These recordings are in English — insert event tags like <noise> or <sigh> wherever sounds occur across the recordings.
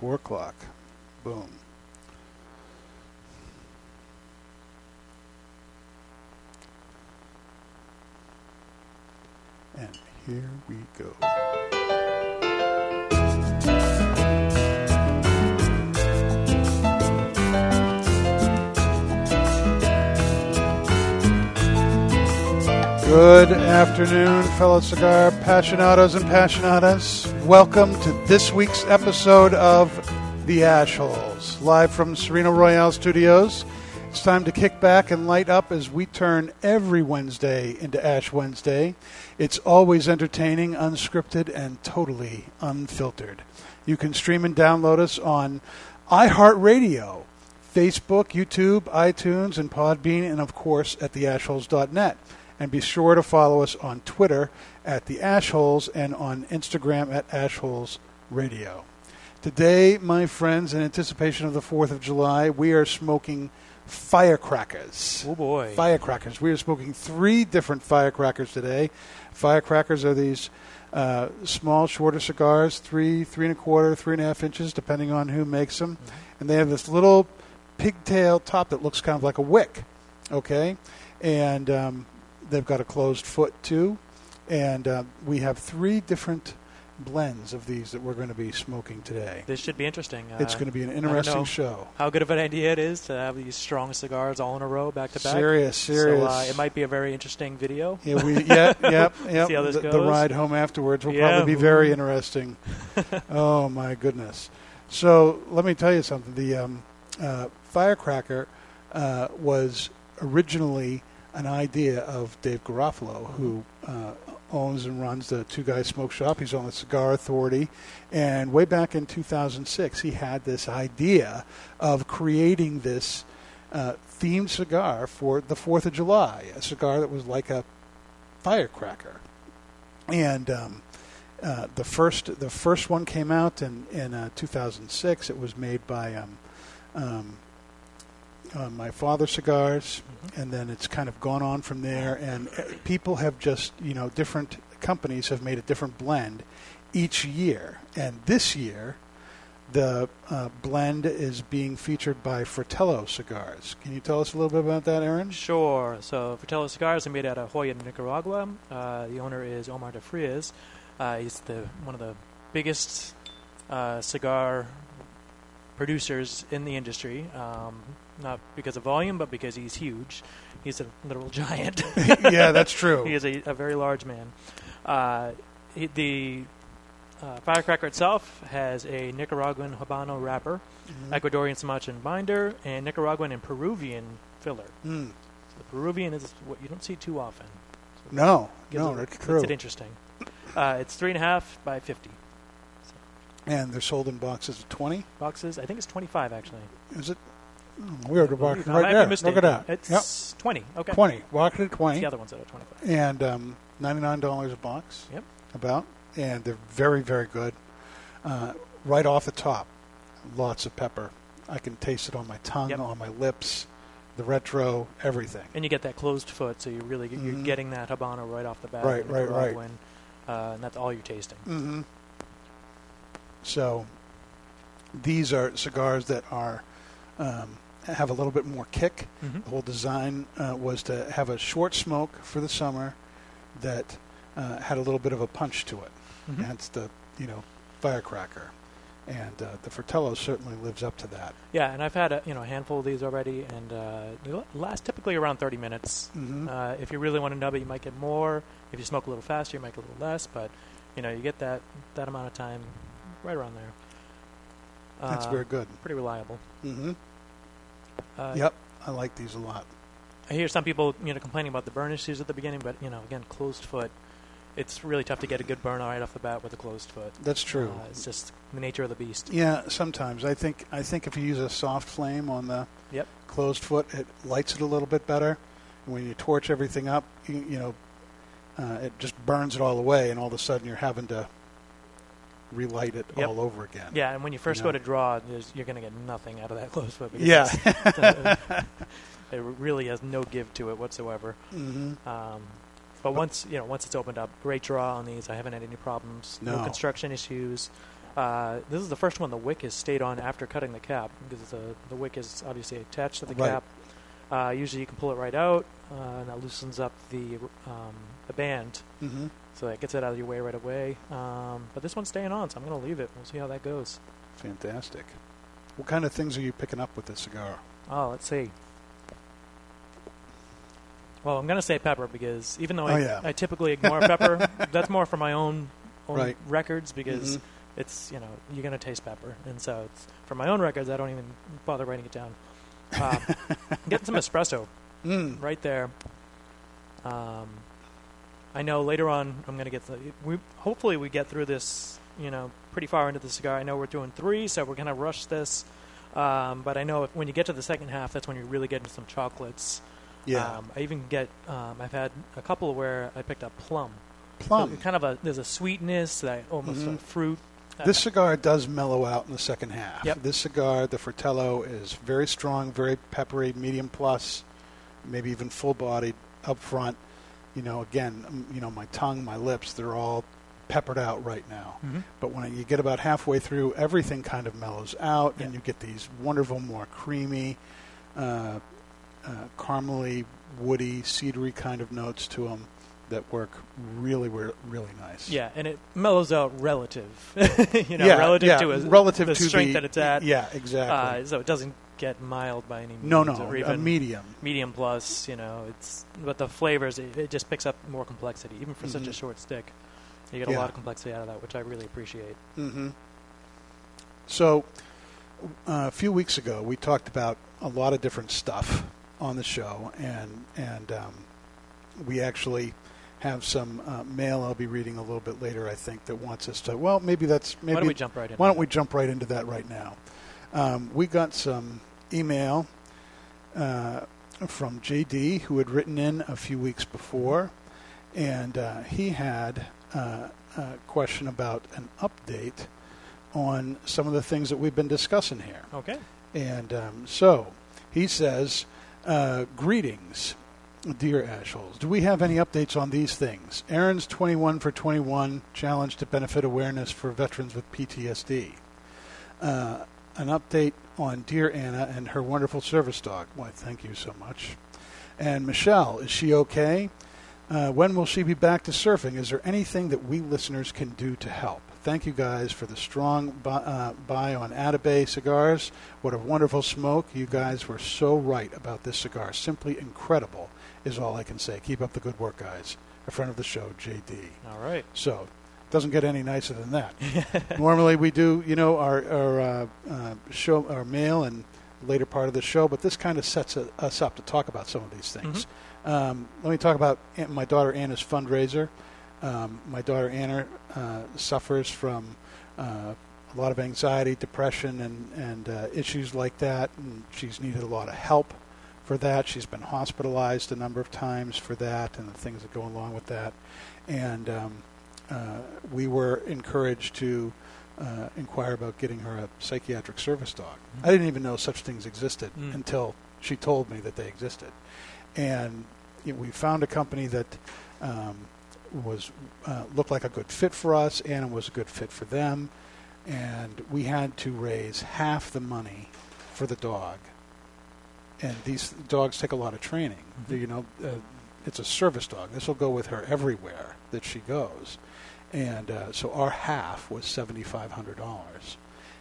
Four o'clock. Boom. And here we go. Good afternoon, fellow cigar passionados and passionatas. Welcome to this week's episode of The Ash Holes, live from Sereno Royale Studios. It's time to kick back and light up as we turn every Wednesday into Ash Wednesday. It's always entertaining, unscripted, and totally unfiltered. You can stream and download us on iHeartRadio, Facebook, YouTube, iTunes, and Podbean, and of course at theashholes.net. And be sure to follow us on Twitter at the Ashholes and on Instagram at Ashholes Radio. Today, my friends, in anticipation of the 4th of July, we are smoking firecrackers. Oh boy. Firecrackers. We are smoking three different firecrackers today. Firecrackers are these uh, small, shorter cigars, three, three and a quarter, three and a half inches, depending on who makes them. And they have this little pigtail top that looks kind of like a wick. Okay? And um, they've got a closed foot too. And uh, we have three different blends of these that we're going to be smoking today. This should be interesting. it's Uh, going to be an don't interesting show. How good of an idea it is to have these strong cigars all in a row, back to back. Serious, serious. So uh, it might be a very interesting video. Yeah, we, yeah, yep, <laughs> yep. See how this the, the ride home afterwards will Yeah, probably be very <laughs> interesting. <laughs> oh my goodness! So let me tell you something. The um, uh, firecracker uh, was originally an idea of Dave Garofalo, who uh, owns and runs the Two Guys Smoke Shop. He's on the Cigar Authority, and way back in 2006, he had this idea of creating this uh, themed cigar for the Fourth of July, a cigar that was like a firecracker. And um, uh, the first the first one came out in in uh, 2006. It was made by um, um, uh, my father cigars, and then it's kind of gone on from there. And uh, people have just you know different companies have made a different blend each year. And this year, the uh, blend is being featured by Fratello Cigars. Can you tell us a little bit about that, Aaron? Sure. So Fratello cigars are made out of Hoya, Nicaragua. Uh, the owner is Omar de Frias. Uh, he's the one of the biggest uh, cigar producers in the industry. Um, not because of volume, but because he's huge. He's a literal <laughs> giant. <laughs> yeah, that's true. he is a, a very large man. Uh, he, the uh, firecracker itself has a Nicaraguan Habano wrapper, Mhm. Ecuadorian Sumatran binder, and Nicaraguan and Peruvian filler. Mm. So the Peruvian is what you don't see too often. So No, no, it- that's makes true. it interesting. Uh, it's three and a half by fifty And they're sold in boxes of 20. boxes. I think it's twenty-five actually. Is it? Weird. The box I right there. Look at that. It's twenty. Okay. Yep. 20. Box at It's 20. the other ones are twenty-five. And um, $99 a box. Yep. About. And they're very, very good. Uh, right off the top, lots of pepper. I can taste it on my tongue, Yep. on my lips, the retro, everything. And you get that closed foot, so you really you're Mhm. getting that Habano right off the bat. Right, right, right. Nicaraguan, Uh, and that's all you're tasting. Mm-hmm. So these are cigars that are um, have a little bit more kick. Mm-hmm. The whole design uh, was to have a short smoke for the summer that uh, had a little bit of a punch to it. Mm-hmm. That's the you know firecracker, and uh, the Fratello certainly lives up to that. Yeah, and I've had a, you know a handful of these already, and uh, they last typically around 30 minutes. Mm-hmm. Uh, if you really want to nub it, you might get more. If you smoke a little faster, you might get a little less. But you know, you get that that amount of time right around there. That's Uh, very good. pretty reliable. Mm-hmm. Uh, Yep, I like these a lot. I hear some people you know complaining about the burn issues at the beginning, but you know, again, closed foot. It's really tough to get a good burn right off the bat with a closed foot. That's true. Uh, it's just the nature of the beast. Yeah, sometimes I think I think if you use a soft flame on the Yep. closed foot, it lights it a little bit better. And when you torch everything up, you, you know, uh, it just burns it all away, and all of a sudden you're having to relight it Yep. all over again. Yeah, and when you first know. go to draw, there's, you're going to get nothing out of that <laughs> close foot. Yeah. <laughs> it really has no give to it whatsoever. hmm Um, but once you know, once it's opened up, great draw on these. I haven't had any problems. No. construction issues. Uh, this is the first one the wick has stayed on after cutting the cap because the the wick is obviously attached to the Right. cap. Uh, usually you can pull it right out, uh, and that loosens up the um, the band, hmm so that gets it out of your way right away. Um, but this one's staying on, so I'm going to leave it. We'll see how that goes. Fantastic. What kind of things are you picking up with this cigar? Oh, let's see. Well, I'm going to say pepper because even though Oh, I, yeah. I typically ignore pepper, <laughs> that's more for my own, own Right. records because Mhm. it's you know you're going to taste pepper, and so it's, for my own records I don't even bother writing it down. Um, <laughs> getting some espresso Mm. right there. Um, I know later on I'm going to get the. We hopefully we get through this. You know, pretty far into the cigar. I know we're doing three, so we're going to rush this. Um, but I know if, when you get to the second half, that's when you really get into some chocolates. Yeah. Um, I even get. Um, I've had a couple where I picked up plum. Plum. So kind of a there's a sweetness that almost Mhm. a fruit. This cigar does mellow out in the second half. Yep. This cigar, the Fratello, is very strong, very peppery, medium plus, maybe even full bodied up front. You know, again, um, you know, my tongue, my lips, they're all peppered out right now. mhm. But when you get about halfway through, everything kind of mellows out, and you get these wonderful, more creamy, uh, uh, caramely, woody, cedary kind of notes to them that work really, really nice. Yeah, and it mellows out relative. <laughs> you know, Yeah, relative yeah, to a, relative the to strength the, that it's at. Yeah, exactly. Uh, so it doesn't get mild by any means. no, no, or a even medium. medium plus. You know, it's but the flavors it, it just picks up more complexity, even for such a Mhm. short stick. You get a lot of complexity out of that, which I really appreciate. hmm So, uh, a few weeks ago, we talked about a lot of different stuff on the show, and and um, we actually have some uh, mail I'll be reading a little bit later. I think that wants us to. Well, maybe that's maybe. Why don't we jump right in? why don't we jump right into that right now? Um, we got some email uh, from JD who had written in a few weeks before, and uh, he had uh, a question about an update on some of the things that we've been discussing here. Okay. And um, so he says, uh, Greetings, dear Ashholes. Do we have any updates on these things? Aaron's 21 for 21 challenge to benefit awareness for veterans with PTSD. Uh, an update on Dear Anna and her wonderful service dog. Why, thank you so much. And Michelle, is she okay? Uh, when will she be back to surfing? Is there anything that we listeners can do to help? Thank you guys for the strong buy, uh, buy on Atabay cigars. What a wonderful smoke. You guys were so right about this cigar. Simply incredible is all I can say. Keep up the good work, guys. A friend of the show, JD. All right. So, doesn't get any nicer than that. <laughs> Normally we do, you know, our, our uh, uh, show, our mail and later part of the show, but this kind of sets a, us up to talk about some of these things. Um, let me talk about my daughter Anna's fundraiser. Um, my daughter Anna uh, suffers from uh, a lot of anxiety, depression, and and uh, issues like that, and she's needed a lot of help for that. She's been hospitalized a number of times for that, and the things that go along with that. And um, we were encouraged to uh, inquire about getting her a psychiatric service dog. I didn't even know such things existed Mm. until she told me that they existed. And you know, we found a company that um, was uh, looked like a good fit for us, and was a good fit for them. And we had to raise half the money for the dog. And these dogs take a lot of training. Mhm. You know, uh, it's a service dog. This will go with her everywhere that she goes. And uh, so our half was seventy-five hundred dollars.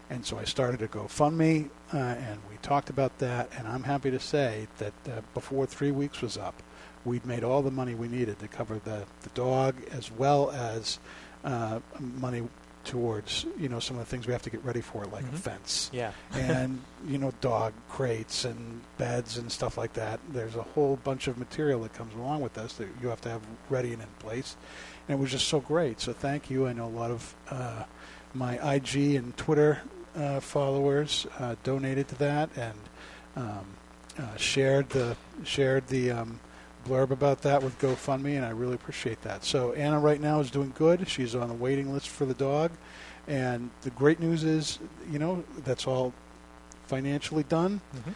And so I started a GoFundMe, uh, and we talked about that. And I'm happy to say that uh, before three weeks was up, we'd made all the money we needed to cover the, the dog as well as uh, money towards you know some of the things we have to get ready for, like a Mhm. fence Yeah. and <laughs> you know dog crates and beds and stuff like that. There's a whole bunch of material that comes along with this that you have to have ready and in place. And it was just so great. So thank you. I know a lot of uh, my IG and Twitter uh, followers uh, donated to that and um, uh, shared the shared the um, blurb about that with GoFundMe, and I really appreciate that. So Anna right now is doing good. She's on the waiting list for the dog, and the great news is, you know, that's all financially done. hmm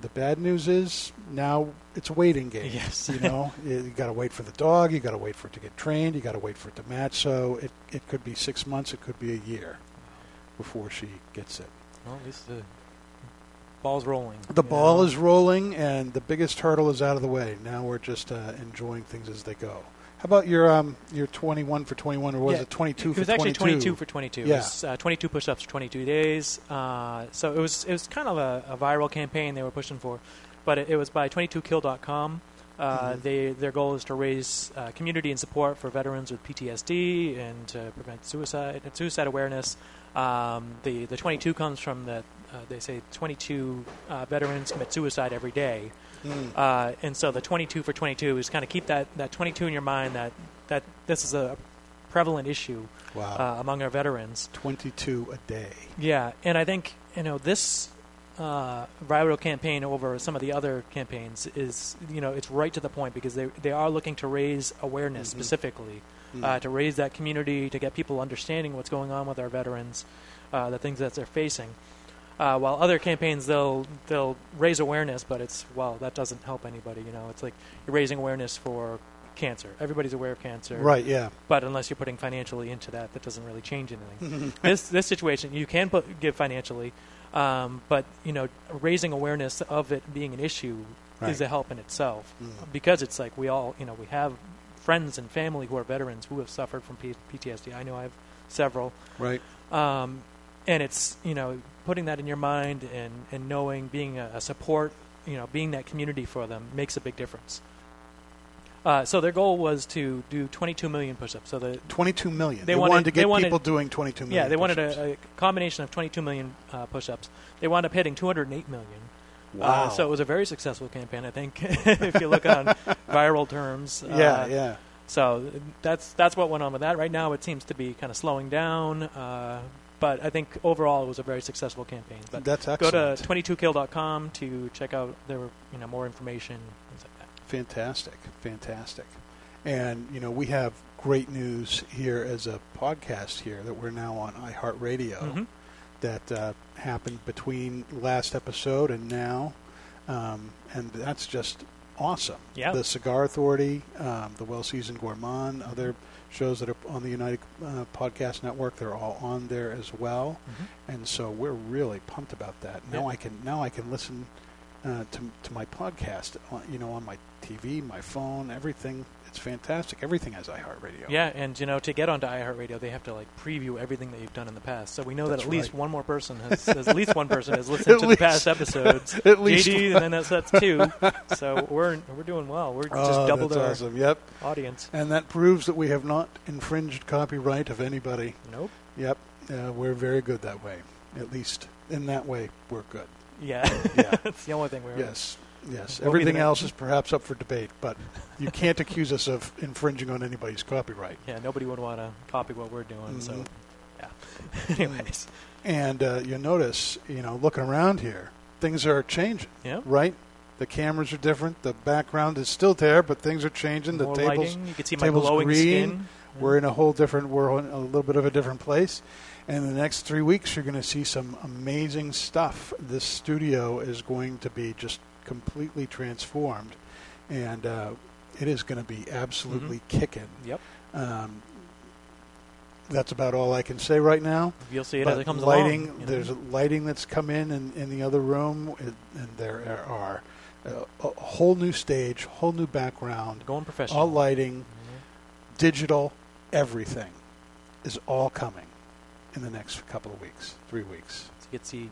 The bad news is now it's a waiting game. Yes. you know, <laughs> you got to wait for the dog. You got to wait for it to get trained. You got to wait for it to match. So it it could be six months. It could be a year. before she gets it. Well, at least the ball's rolling. The ball know. is rolling, and the biggest hurdle is out of the way. Now we're just uh, enjoying things as they go. How about your um, your 21 for 21, or was Yeah, it 22 It for was actually 22? 22 for 22. Yeah. It was, uh, 22 push-ups for 22 days. Uh, so it was it was kind of a, a viral campaign they were pushing for, but it, it was by 22kill.com. Uh, Mhm. They their goal is to raise uh, community and support for veterans with PTSD and to prevent suicide and suicide awareness. Um, the the 22 comes from the uh, they say 22 uh, veterans commit suicide every day. Mm. Uh, and so the 22 for 22 is kind of keep that, that 22 in your mind that, that this is a prevalent issue wow. uh, among our veterans. 22 a day. Yeah, and I think you know this uh, viral campaign over some of the other campaigns is you know it's right to the point because they they are looking to raise awareness Mhm. specifically Mm. uh, to raise that community to get people understanding what's going on with our veterans, uh, the things that they're facing. Uh, while other campaigns they'll they'll raise awareness, but it's well that doesn't help anybody. You know, it's like you're raising awareness for cancer. Everybody's aware of cancer, Right, yeah. But unless you're putting financially into that, that doesn't really change anything. <laughs> this this situation you can put, give financially, um, but you know raising awareness of it being an issue is a help in itself Mm. because it's like we all you know we have friends and family who are veterans who have suffered from P- PTSD. I know I have several, Right. um, and it's you know putting that in your mind and and knowing being a, a support, you know, being that community for them makes a big difference. Uh, so their goal was to do 22 million push-ups. So the 22 million. They They, wanted- wanted, to get wanted- people doing 22 million. yeah, they wanted a, a combination of 22 million uh, push-ups. They wound up hitting 208 million. Wow. Uh, so it was a very successful campaign, I think, <laughs> if you look on <laughs> viral terms. yeah, Uh, yeah. So that's that's what went on with that. Right now, it seems to be kind of slowing down, uh, but I think overall it was a very successful campaign. But That's go to 22kill.com to check out their you know more information, things like that. Fantastic, fantastic. And you know, we have great news here as a podcast here that we're now on iHeartRadio. Mhm. That uh, happened between last episode and now, um, and that's just awesome. Yeah. The Cigar Authority, um, the Well Seasoned Gourmand, other shows that are on the United uh, Podcast Network, they're all on there as well. and so we're really pumped about that. Now Yeah. I can now I can listen uh, to to my podcast, on, you know, on my TV, my phone, everything. It's fantastic. Everything has iHeartRadio. Yeah, and you know to get onto iHeartRadio, they have to like preview everything that you've done in the past. So we know That's that at least one more person <laughs> has, at least one person has listened to least- the past episodes. <laughs> At least JD, and then that's that's two. So we're we're doing well. We're just oh, doubled our awesome. Yep, audience. and that proves that we have not infringed copyright of anybody. Nope. Yep, uh, we're very good that way. At least in that way, we're good. Yeah. Yeah. <laughs> that's the only thing we're. Yes, yes. We'll Everything else is perhaps up for debate, but you can't accuse us of infringing on anybody's copyright. Yeah. Nobody would want to copy what we're doing. So. Mhm. Yeah. <laughs> Anyways. And uh, you notice, you know, looking around here, things are changing, Yeah. right? The cameras are different. The background is still there, but things are changing. The tables, lighting. You can see my table's glowing green. skin. we're in a whole different world, a little bit of a different place. And in the next three weeks, you're going to see some amazing stuff. This studio is going to be just completely transformed, and uh, it is going to be absolutely kicking. Yep. Um, that's about all I can say right now. You'll see it But as it comes lighting, along. you know. There's lighting that's come in in, in the other room, and, and there are uh, a whole new stage, whole new background, going professional. all lighting, Mhm. digital, everything is all coming in the next couple of weeks, three weeks. So you get to see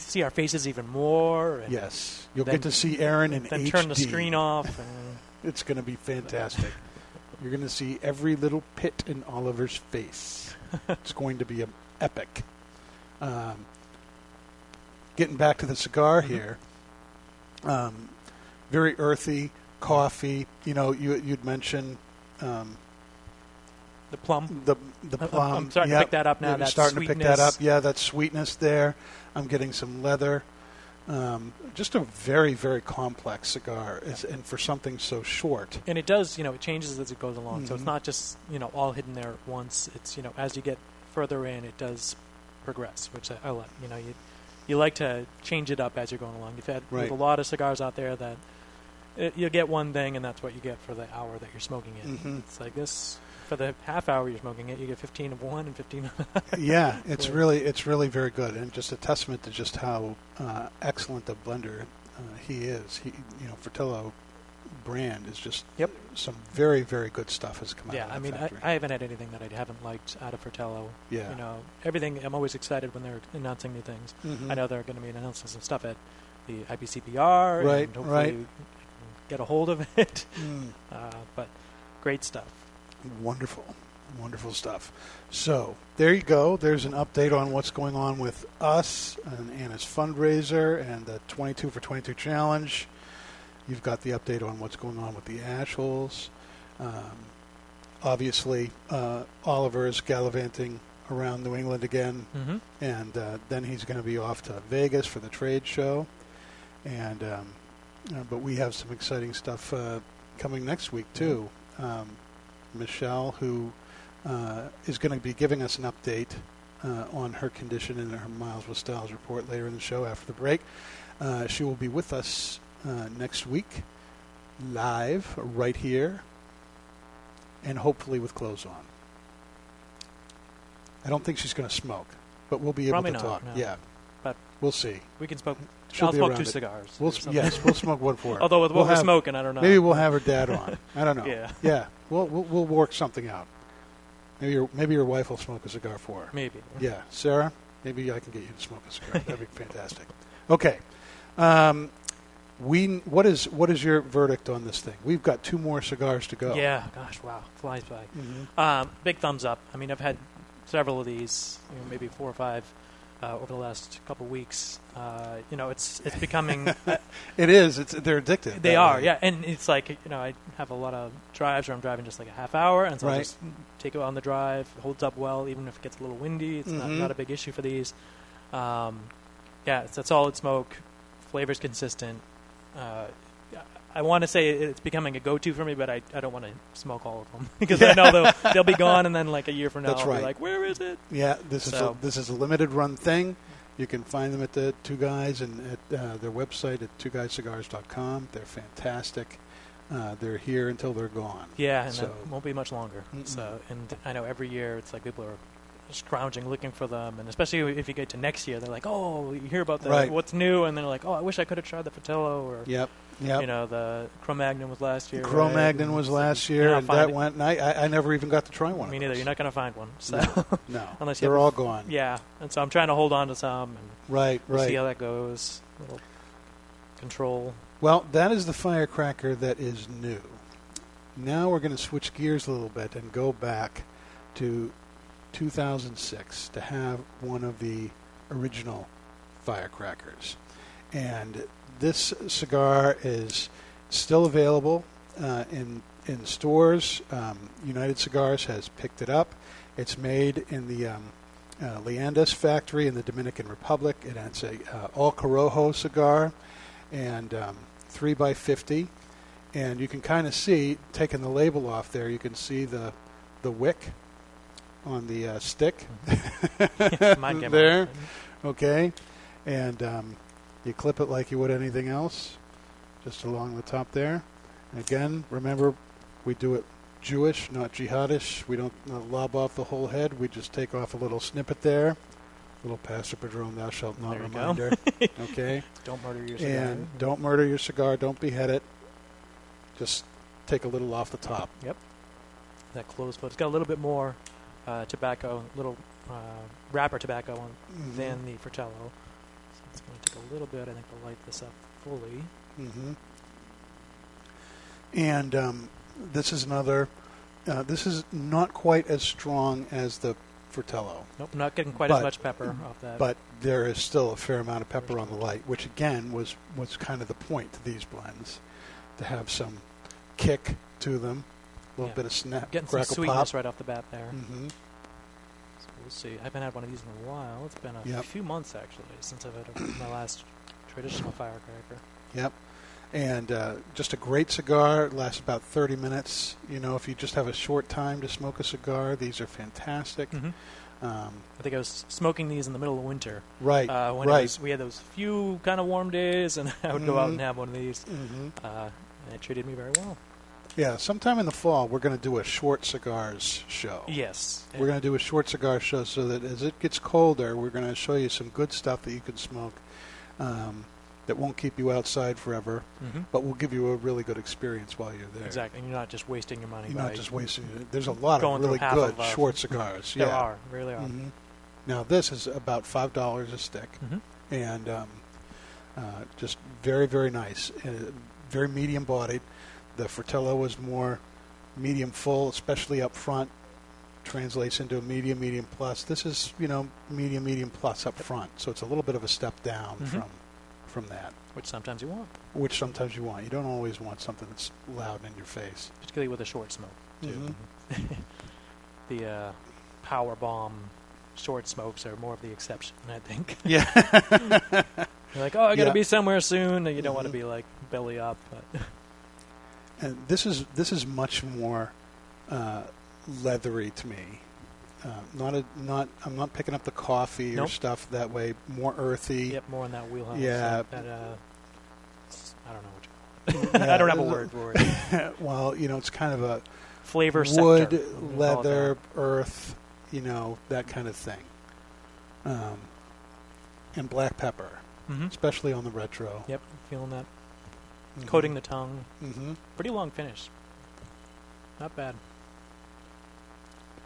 see our faces even more. And Yes, you'll then- get to see Aaron and Then HD. turn the screen off. And <laughs> It's going to be fantastic. You're going to see every little pit in Oliver's face. <laughs> it's going to be a epic. Um, getting back to the cigar Mhm. here, um, very earthy coffee. You know, you you'd mentioned um, the plum. the the I'm- plum. I'm starting Yep. to pick that up now. That starting to pick that up. Yeah, that sweetness there. I'm getting some leather. Um, just a very very complex cigar, and for something so short. And it does, you know, it changes as it goes along. So it's Mhm. not just, you know, all hidden there at once. It's, you know, as you get further in, it does progress, which I, I like. You know, you you like to change it up as you're going along. You've had Right. a lot of cigars out there that it, you get one thing, and that's what you get for the hour that you're smoking it. Mhm. It's like this for the half hour you're smoking it, you get 15 of one and 15 of <laughs> yeah, it's Cool. really it's really very good, and just a testament to just how uh, excellent a blender uh, he is. He, you know, Fratello brand is just Yep. some very very good stuff has come Yeah, out. of I mean, I. I haven't had anything that I haven't liked out of Fratello. yeah, You know, everything. I'm always excited when they're announcing new things. Mhm. I know they're going to be announcing some stuff at the IPCPR, Right, and hopefully right. get a hold of it. Mm. <laughs> Uh, but great stuff. Wonderful, wonderful stuff. So there you go. There's an update on what's going on with us and Anna's fundraiser and the 22 for 22 challenge. You've got the update on what's going on with the Ashholes. Um, obviously, uh, Oliver is gallivanting around New England again, Mm-hmm. and uh, then he's going to be off to Vegas for the trade show. And um, uh, but we have some exciting stuff uh, coming next week too. Um, Michelle, who uh, is going to be giving us an update uh, on her condition in her Miles with Styles report later in the show after the break. Uh, she will be with us uh, next week, live right here, and hopefully with clothes on. I don't think she's going to smoke, but we'll be able Probably to not, talk. no. Yeah, but we'll see. we can smoke. She'll I'll smoke two it. cigars. We'll or s- something. yes, we'll smoke one for her. <laughs> Although with We'll what we're have- smoking, I don't know. Maybe we'll have her dad on. I don't know. <laughs> Yeah, Yeah, we'll, we'll we'll work something out. Maybe your maybe your wife will smoke a cigar for her. maybe. Yeah, Sarah, maybe I can get you to smoke a cigar. That'd be <laughs> fantastic. Okay, um, we what is what is your verdict on this thing? We've got two more cigars to go. Yeah. Gosh, wow, flies by. Mhm. Um, big thumbs up. I mean, I've had several of these, you know, maybe four or five uh, over the last couple of weeks. Uh, you know, it's it's becoming. <laughs> It is. It's they're addictive. they are, way. yeah, and it's like you know, I have a lot of drives where I'm driving just like a half hour, and so I'll just take it on the drive. It holds up well, even if it gets a little windy. It's not, Mhm. not a big issue for these. Um, yeah, it's a solid smoke. Flavor's consistent. Uh, I want to say it's becoming a go-to for me, but I, I don't want to smoke all of them <laughs> because I know they'll they'll be gone, and then like a year from now, That's I'll right. be like, where is it? Yeah, this is a, this is a limited run thing. You can find them at the Two Guys and at uh, their website at twoguyscigars.com. They're fantastic. Uh, they're here until they're gone. Yeah, and So- that won't be much longer. Mm-mm. So, and I know every year it's like people are scrounging looking for them, and especially if you get to next year, they're like, "Oh, you hear about the Right. what's new?" And they're like, "Oh, I wish I could have tried the Fratello or Yep, yep. you know the Cro-Magnon was last year." Cro-Magnon And was last year, and that finding- went. And I, I, never even got to try one. Me neither. You're not going to find one. So No, <laughs> no. Unless they're all gone. yeah, and so I'm trying to hold on to some and Right, right. see how that goes. Little control. Well, that is the firecracker that is new. Now we're going to switch gears a little bit and go back to 2006 to have one of the original firecrackers. And this cigar is still available uh, in in stores. Um, United Cigars has picked it up. It's made in the um, uh, Leandas factory in the Dominican Republic. It has a uh, All Corojo cigar and um, 3 by 50 and you can kind of see taking the label off there you can see the the wick on the uh, stick <laughs> came <laughs> there okay and um, you clip it like you would anything else just along the top there and again remember we do it Jewish not jihadish we don't uh, lob off the whole head we just take off a little snippet there little Pastor Padron thou shalt not reminder <laughs> okay Don't murder your cigar. and don't murder your cigar. Don't behead it. Just take a little off the top. Yep. That closed foot. It's got a little bit more uh, tobacco, little uh, wrapper tobacco on than the Fratello. So it's going to take a little bit, I think, to light this up fully. Mm-hmm. And um, this is another. Uh, this is not quite as strong as the Fratello, Nope, not getting quite But- as much pepper off that. but there is still a fair amount of pepper on the light, which again was was kind of the point to these blends, to have some kick to them, a little Yeah. bit of snap, getting some crackle sweetness pop. right off the bat there. hmm So we'll see. I haven't had one of these in a while. It's been a Yep. few months actually since I've had a, my last traditional firecracker. Yep. And uh, just a great cigar. It lasts about 30 minutes. You know, if you just have a short time to smoke a cigar, these are fantastic. hmm Um, I think I was smoking these in the middle of winter. right. Uh, when it right. was, we had those few kind of warm days, and <laughs> I would go out and Mhm. have one of these. hmm Uh, and it treated me very well. Yeah, sometime in the fall, we're going to do a short cigars show. Yes. We're going to do a short cigar show so that as it gets colder, we're going to show you some good stuff that you can smoke um, that won't keep you outside forever, hmm but will give you a really good experience while you're there. Exactly. And you're not just wasting your money You're not just wasting it. There's a lot of really good of, short cigars. There yeah. are, really are. hmm Now, this is about $5 a stick. hmm and um, uh, just very, very nice. Uh, very medium bodied. The Fratello was more medium full, especially up front. Translates into a medium, medium plus. This is, you know, medium, medium plus up front. So it's a little bit of a step down Mhm. from from that, Which sometimes you want, which sometimes you want. You don't always want something that's loud in your face. particularly with a short smoke, too. Mhm. <laughs> the uh, power bomb short smokes are more of the exception, I think. <laughs> Yeah. <laughs> You're like, oh, I got to Yeah. be somewhere soon. And you don't want to be like belly up. But and this is this is much more uh, leathery to me. Uh, not a not. I'm not picking up the coffee or stuff that way. More earthy. yep, more in that wheelhouse. Yeah. That, uh, I don't know what you call it. <laughs> I don't have a word for it. <laughs> well, you know, it's kind of a Flavor wood, sector. we'll call it leather, earth, you know, that kind of thing. Um, and black pepper, Mhm. especially on the retro. Yep, feeling that. Mhm. Coating the tongue. Mhm. Pretty long finish. Not bad.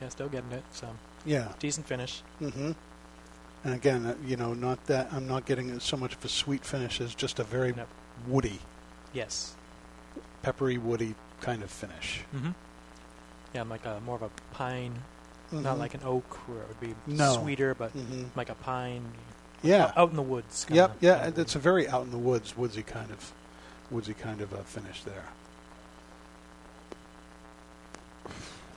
Yeah, still getting it. So Yeah. decent finish. hmm And again, uh, you know, not that I'm not getting so much of a sweet finish as just a very Nope. woody, Yes. peppery, woody kind of finish. Mm-hmm. Yeah, like a more of a pine, not Mhm. like an oak where it would be No. sweeter, but Mhm. like a pine. Yeah. out- in the woods. Yep. Yeah. It's a very out in the woods, woodsy kind of, woodsy kind of a finish there.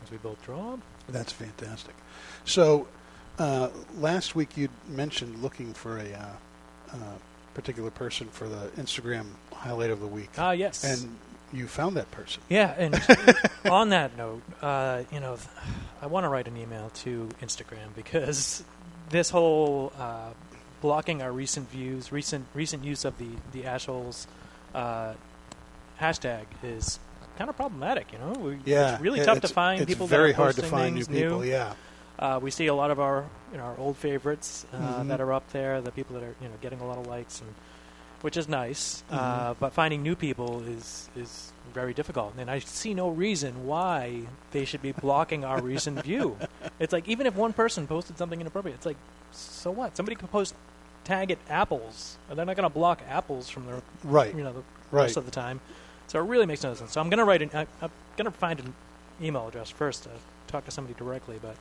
as we both draw. That's fantastic. So, uh, last week you mentioned looking for a uh, uh, particular person for the Instagram highlight of the week, Ah, yes. and you found that person. yeah, and <laughs> on that note, uh, you know, I want to write an email to Instagram because this whole uh, blocking our recent views, recent recent use of the the Ashholes uh, hashtag is kind of problematic. You know, we, Yeah, it's really tough it's, to find it's people. very that are hard to find new people. Yeah. Uh, we see a lot of our you know our old favorites uh, Mhm. that are up there, the people that are you know getting a lot of likes, and which is nice. Mm-hmm. Uh, but finding new people is is very difficult, and I see no reason why they should be blocking our recent view. <laughs> It's like even if one person posted something inappropriate, it's like so what? Somebody could post tag it apples, they're not going to block apples from their Right. you know the Right. rest of the time. So it really makes no sense. So I'm going to write an I, I'm going to find an email address first to talk to somebody directly, but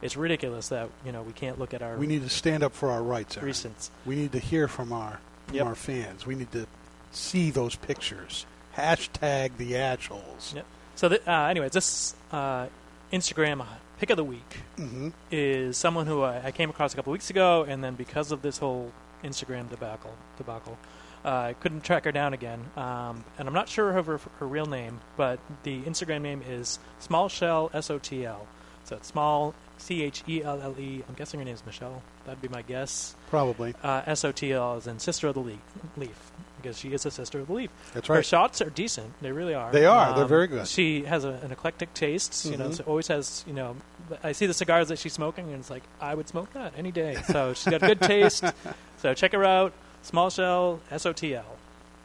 it's ridiculous that you know we can't look at our We need to stand up for our rights. Aaron. recents. We need to hear from our from Yep. our fans. We need to see those pictures. Hashtag the assholes. Yep. So th- uh, anyways, this uh, Instagram pick of the week Mm-hmm. is someone who I, I came across a couple weeks ago, and then because of this whole Instagram debacle, debacle, uh, I couldn't track her down again. Um, and I'm not sure of her, her real name, but the Instagram name is Small Shell S O T L. So it's small C H E L L E. I'm guessing her name is Michelle. That'd be my guess. Probably. Uh, S O T L is in Sister of the Leaf, Leaf because she is a Sister of the Leaf. That's right. Her shots are decent. They really are. They are. They're Um, very good. She has a, an eclectic taste. You know, Mhm. so always has. You know, I see the cigars that she's smoking, and it's like I would smoke that any day. So she's got good taste. <laughs> So check her out. Small Shell S O T L.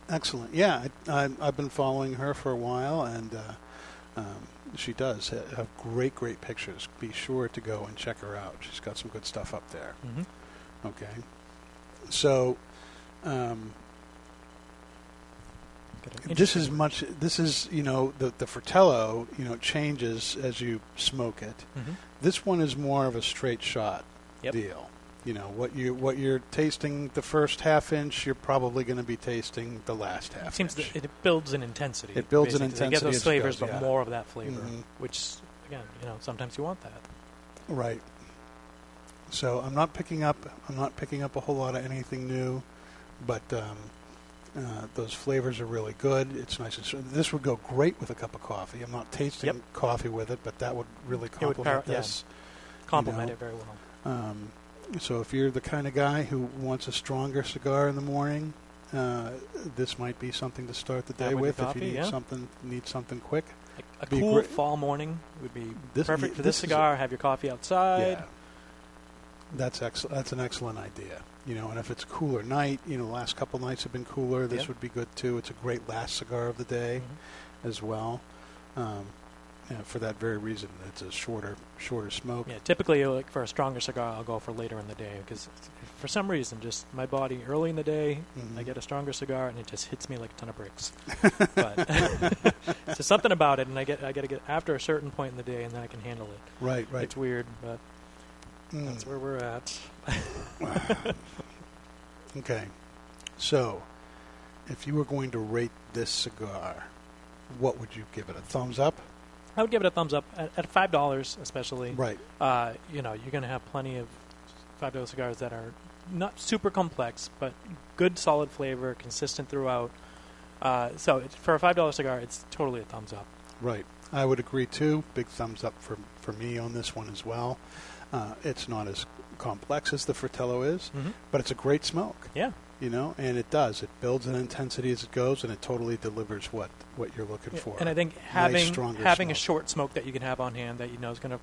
Excellent. Yeah, I, I, I've been following her for a while, and uh, um, she does have great, great pictures. Be sure to go and check her out. She's got some good stuff up there. Mm-hmm. Okay. So, um, this is much. This is you know the the Fratello. You know changes as you smoke it. hmm This one is more of a straight shot Yep. deal. You know what you what you're tasting the first half inch, you're probably going to be tasting the last half It seems inch. that it builds an intensity. It builds an basically. You intensity get those flavors, goes, but yeah. more of that flavor, Mhm. which again, you know, sometimes you want that. Right. So I'm not picking up. I'm not picking up a whole lot of anything new, but um, uh, those flavors are really good. It's nice. And this would go great with a cup of coffee. I'm not tasting Yep. coffee with it, but that would really complement par- yeah. this. Complement know, it very well. Um, so if you're the kind of guy who wants a stronger cigar in the morning, uh, this might be something to start the day with with. if you need yeah. something, need something quick. a Be cool fall morning would be This- perfect for this this is cigar. Have your coffee outside. Yeah. That's excellent. That's an excellent idea. You know, and if it's a cooler night, you know, the last couple nights have been cooler. This Yeah. would be good too. It's a great last cigar of the day Mhm. as well. Um, for that very reason, it's a shorter, shorter smoke. Yeah, typically, like for a stronger cigar, I'll go for later in the day because for some reason, just my body early in the day, Mhm. I get a stronger cigar and it just hits me like a ton of bricks. <laughs> but <laughs> it's something about it, and I get I got to get after a certain point in the day, and then I can handle it. Right, right. It's weird, but Mm. that's where we're at. <laughs> Okay. So, if you were going to rate this cigar, what would you give it? A thumbs up? I would give it a thumbs up at, at five dollars, especially. Right. Uh, you know, you're going to have plenty of five dollar cigars that are not super complex, but good, solid flavor, consistent throughout. Uh, so it's, for a five dollar cigar, it's totally a thumbs up. Right. I would agree too. Big thumbs up for for me on this one as well. Uh, it's not as complex as the Fratello is, Mm-hmm. but it's a great smoke. Yeah. You know, and it does. It builds in intensity as it goes, and it totally delivers what what you're looking Yeah, for. And I think having stronger having a short smoke that you can have on hand that you know is going to,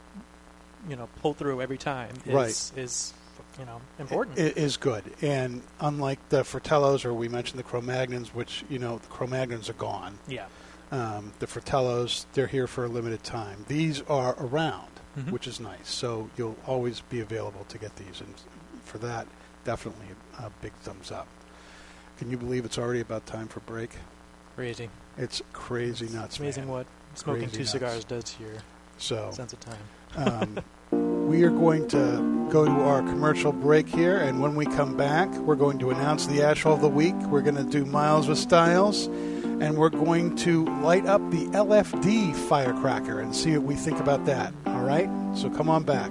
you know, pull through every time is Right. is you know important. It is good, and unlike the Fratellos, or we mentioned the Cro-Magnons, which you know the Cro-Magnons are gone. yeah. Um, the Fratellos, they're here for a limited time. These are around, Mhm. which is nice. So you'll always be available to get these, and for that, definitely a big thumbs up. Can you believe it's already about time for break? Crazy. It's crazy It's nuts. amazing man. what smoking Crazy two nuts. cigars does to your So sense of time. um, <laughs> we are going to go to our commercial break here, and when we come back, we're going to announce the Ashhole of the Week. We're going to do Miles with Styles, and we're going to light up the LFD firecracker and see what we think about that. All right? So come on back.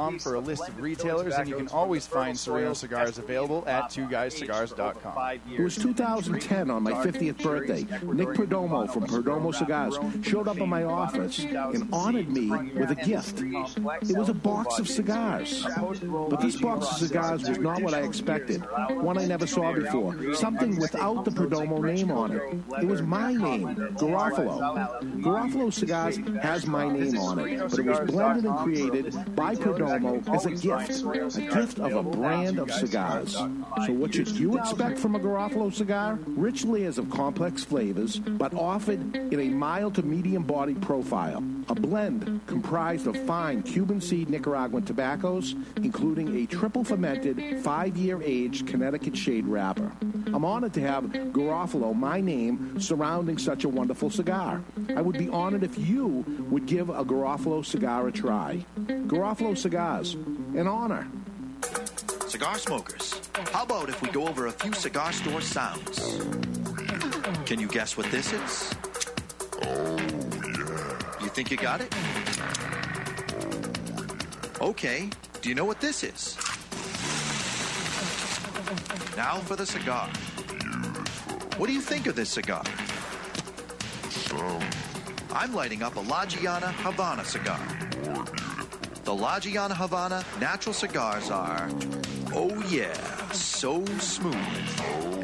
for a list of retailers, and you can always find Sereno cigars available at TwoGuysCigars.com. It was 2010 on my 50th birthday. Nick Perdomo from Perdomo Cigars showed up in my office and honored me with a gift. It was a box of cigars. But this box of cigars was not what I expected. One I never saw before. Something without the Perdomo name on it. It was my name, Garofalo. Garofalo Cigars has my name on it, but it was blended and created by Perdomo as a gift. A gift of a brand of cigars. So what should you expect from a Garofalo cigar? Rich layers of complex flavors, but offered in a mild to medium body profile. A blend comprised of fine Cuban seed Nicaraguan tobaccos, including a triple fermented, five year aged Connecticut shade wrapper. I'm honored to have Garofalo, my name, surrounding such a wonderful cigar. I would be honored if you would give a Garofalo cigar a try. Garofalo cigars, an honor. Cigar smokers, how about if we go over a few cigar store sounds? Can you guess what this is? Oh, yeah. You think you got it? Okay, do you know what this is? Now for the cigar. What do you think of this cigar? I'm lighting up a La Gianna Havana cigar. The La Gianna Havana natural cigars are, oh yeah, so smooth.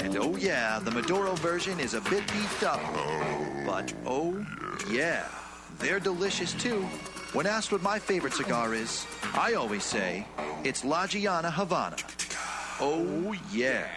And oh yeah, the Maduro version is a bit beefed up. But oh yeah, They're delicious too. When asked what my favorite cigar is, I always say it's La Gianna Havana. Oh, yeah.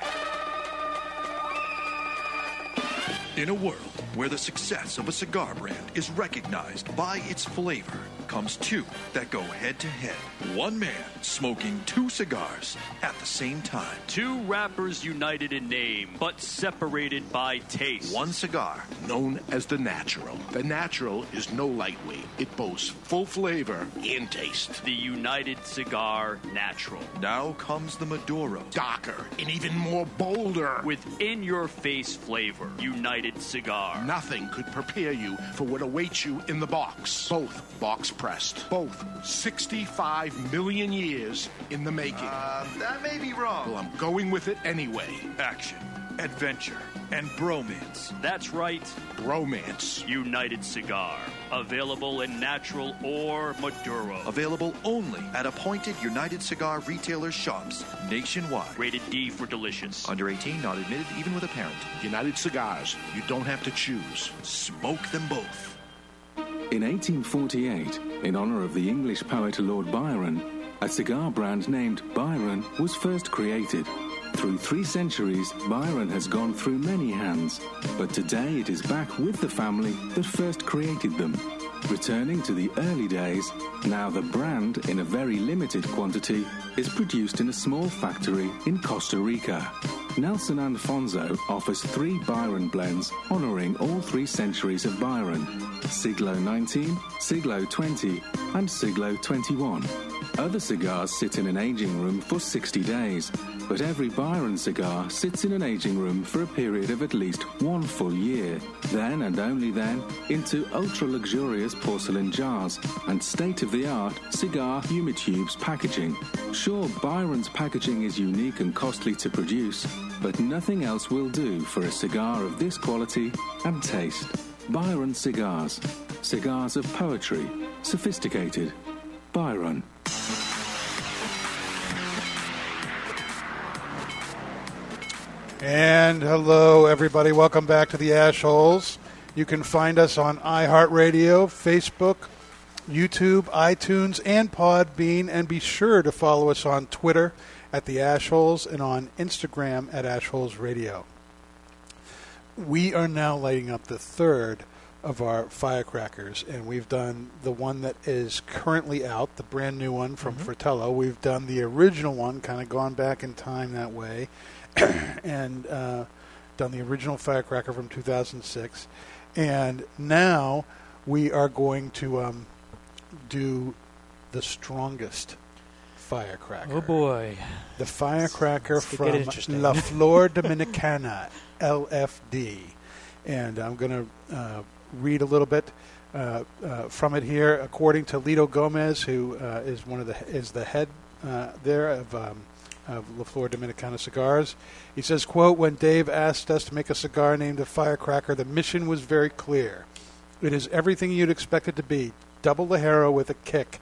In a world where the success of a cigar brand is recognized by its flavor, comes two that go head to head. One man smoking two cigars at the same time. Two rappers united in name, but separated by taste. One cigar. Known as the Natural. The Natural is no lightweight. It boasts full flavor and taste. The United Cigar Natural. Now comes the Maduro. Darker and even more bolder. With in your face flavor. United Cigar. Nothing could prepare you for what awaits you in the box. Both box pressed. Both 65 million years in the making. Uh, that may be wrong. well, I'm going with it anyway. Action, adventure, and bromance. That's right. Romance. United Cigar. Available in natural or Maduro. Available only at appointed United Cigar retailer shops nationwide. Rated D for delicious. Under 18, not admitted even with a parent. United Cigars. You don't have to choose. Smoke them both. In 1848, in honor of the English poet Lord Byron, a cigar brand named Byron was first created. Through three centuries, Byron has gone through many hands, but today it is back with the family that first created them. Returning to the early days, now the brand, in a very limited quantity, is produced in a small factory in Costa Rica. Nelson Alfonso offers three Byron blends honoring all three centuries of Byron Siglo 19, Siglo 20, and Siglo 21. Other cigars sit in an aging room for 60 days, but every Byron cigar sits in an aging room for a period of at least one full year. Then and only then, into ultra luxurious porcelain jars and state of the art cigar humitubes packaging. Sure, Byron's packaging is unique and costly to produce, but nothing else will do for a cigar of this quality and taste. Byron Cigars. Cigars of poetry. Sophisticated. Byron. And hello, everybody. Welcome back to the Ash Holes. You can find us on iHeartRadio, Facebook, YouTube, iTunes, and Podbean. And be sure to follow us on Twitter at the Ashholes and on Instagram at Ash Holes Radio. We are now lighting up the third of our firecrackers, and we've done the one that is currently out, the brand new one from Fratello. We've done the original one, kind of gone back in time that way, <clears throat> and uh, done the original firecracker from 2006. And now we are going to um, do the strongest firecracker. Oh boy. The firecracker Let's get from. La <laughs> Flor Dominicana, LFD. And I'm going to uh, read a little bit uh, uh, from it here. According to Litto Gomez, who uh, is one of the is the head uh, there of um, of La Flor Dominicana cigars, he says, "quote When Dave asked us to make a cigar named a firecracker, the mission was very clear. It is everything you'd expect it to be: double the hero with a kick."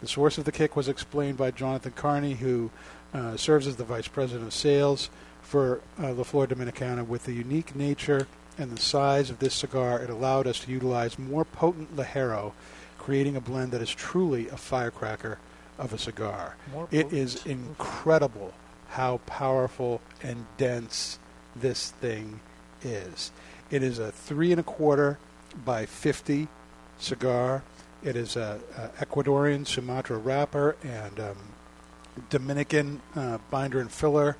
The source of the kick was explained by Jonathan Carney, who uh, serves as the vice president of sales for uh, La Flor Dominicana. With the unique nature and the size of this cigar, it allowed us to utilize more potent Ligero, creating a blend that is truly a firecracker of a cigar. More It is incredible how powerful and dense this thing is. It is a three and a quarter by 50 cigar. It is a, a Ecuadorian Sumatra wrapper and um, Dominican uh, binder and filler.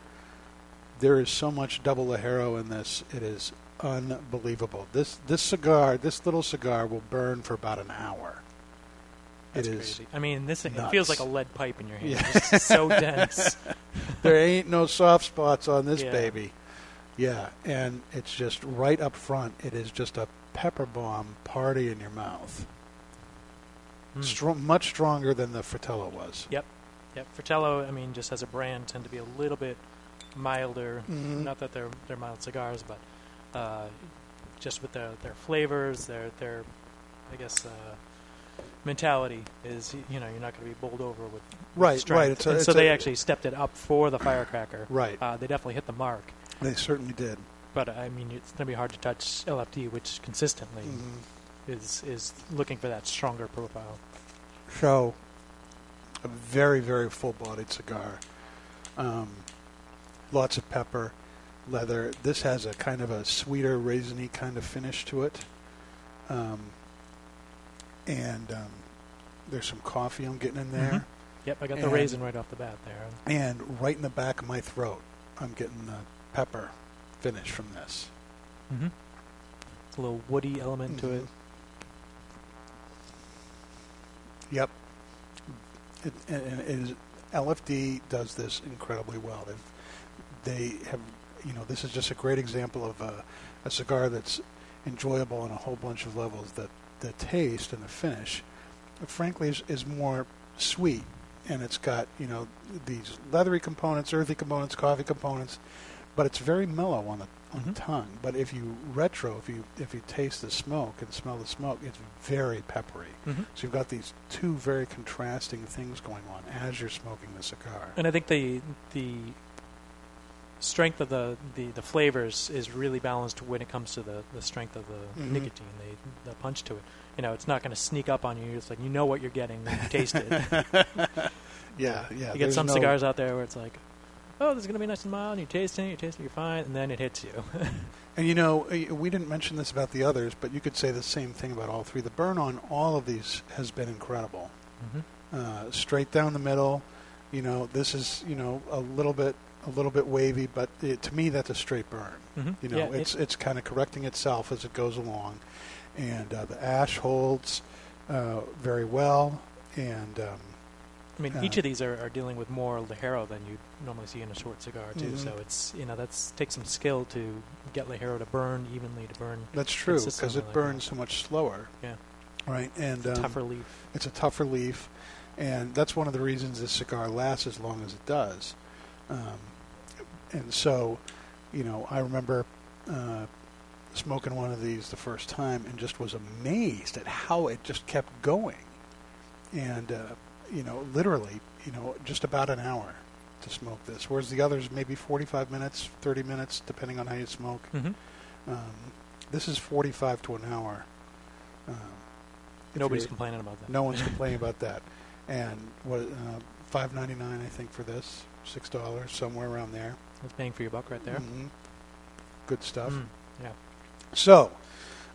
There is so much double Ligero in this. It is unbelievable. This this cigar, this little cigar, will burn for about an hour. That's it is. crazy. I mean, this thing it feels like a lead pipe in your hand. Yeah. It's so <laughs> dense. there ain't no soft spots on this Yeah. baby. Yeah, and it's just right up front. It is just a pepper bomb party in your mouth. Mm. Strong, much stronger than the Fratello was. Yep. Yep. Fratello, I mean, just as a brand, tend to be a little bit milder. Mhm. Not that they're they're mild cigars, but uh, just with their their flavors, their their I guess uh, mentality is you know you're not going to be bowled over with Right, strength. right. It's a- it's so they a- actually stepped it up for the firecracker. Right. Uh, they definitely hit the mark. They certainly did. But I mean, it's going to be hard to touch LFD, which consistently Mhm. is is looking for that stronger profile. So, a very, very full bodied cigar. Um, lots of pepper, leather. This has a kind of a sweeter, raisiny kind of finish to it. Um, and um, there's some coffee I'm getting in there. Mhm. Yep, I got the raisin right off the bat there. And right in the back of my throat, I'm getting the pepper finish from this. Mm-hmm. A little woody element to it. Mhm. Yep. It, and, and it is, LFD does this incredibly well. They've, they have, you know, this is just a great example of a, a cigar that's enjoyable on a whole bunch of levels. That the taste and the finish, frankly, is, is more sweet, and it's got you know these leathery components, earthy components, coffee components, but it's very mellow on the on Mhm. the tongue. But if you retro, if you if you taste the smoke and smell the smoke, it's very peppery. Mm-hmm. So you've got these two very contrasting things going on as you're smoking the cigar. And I think the the strength of the, the, the flavors is really balanced when it comes to the, the strength of the Mhm. nicotine, the, the punch to it. You know, it's not going to sneak up on you. It's like you know what you're getting when you taste it. <laughs> <laughs> Yeah, yeah. you get some no- cigars out there where it's like, oh, this is going to be nice and mild. And you taste it, you taste it, you're fine, and then it hits you. <laughs> And you know, uh, we didn't mention this about the others, but you could say the same thing about all three. The burn on all of these has been incredible. mm-hmm. Uh, straight down the middle. You know, this is you know a little bit a little bit wavy, but it, to me that's a straight burn. Mm-hmm. You know, yeah, it's it, it's kind of correcting itself as it goes along, and uh, the ash holds uh, very well. And um, I mean, uh, each of these are, are dealing with more Ligero than you normally see in a short cigar too. Mhm. So it's you know that's takes some skill to get Ligero to burn evenly, to burn that's true because it like burns that. so much slower. Yeah. Right. And um, tougher leaf. It's a tougher leaf, and that's one of the reasons this cigar lasts as long as it does. Um, and so, you know, I remember uh, smoking one of these the first time and just was amazed at how it just kept going. And, uh, you know, literally, you know, just about an hour to smoke this, whereas the others maybe 45 minutes, 30 minutes, depending on how you smoke. Mm-hmm. Um, this is 45 to an hour. Um, if Nobody's complaining about that. no one's complaining about that. And what uh, five ninety nine I think for this, six dollars somewhere around there. That's paying for your buck right there. Mhm. Good stuff. Mm, yeah. So,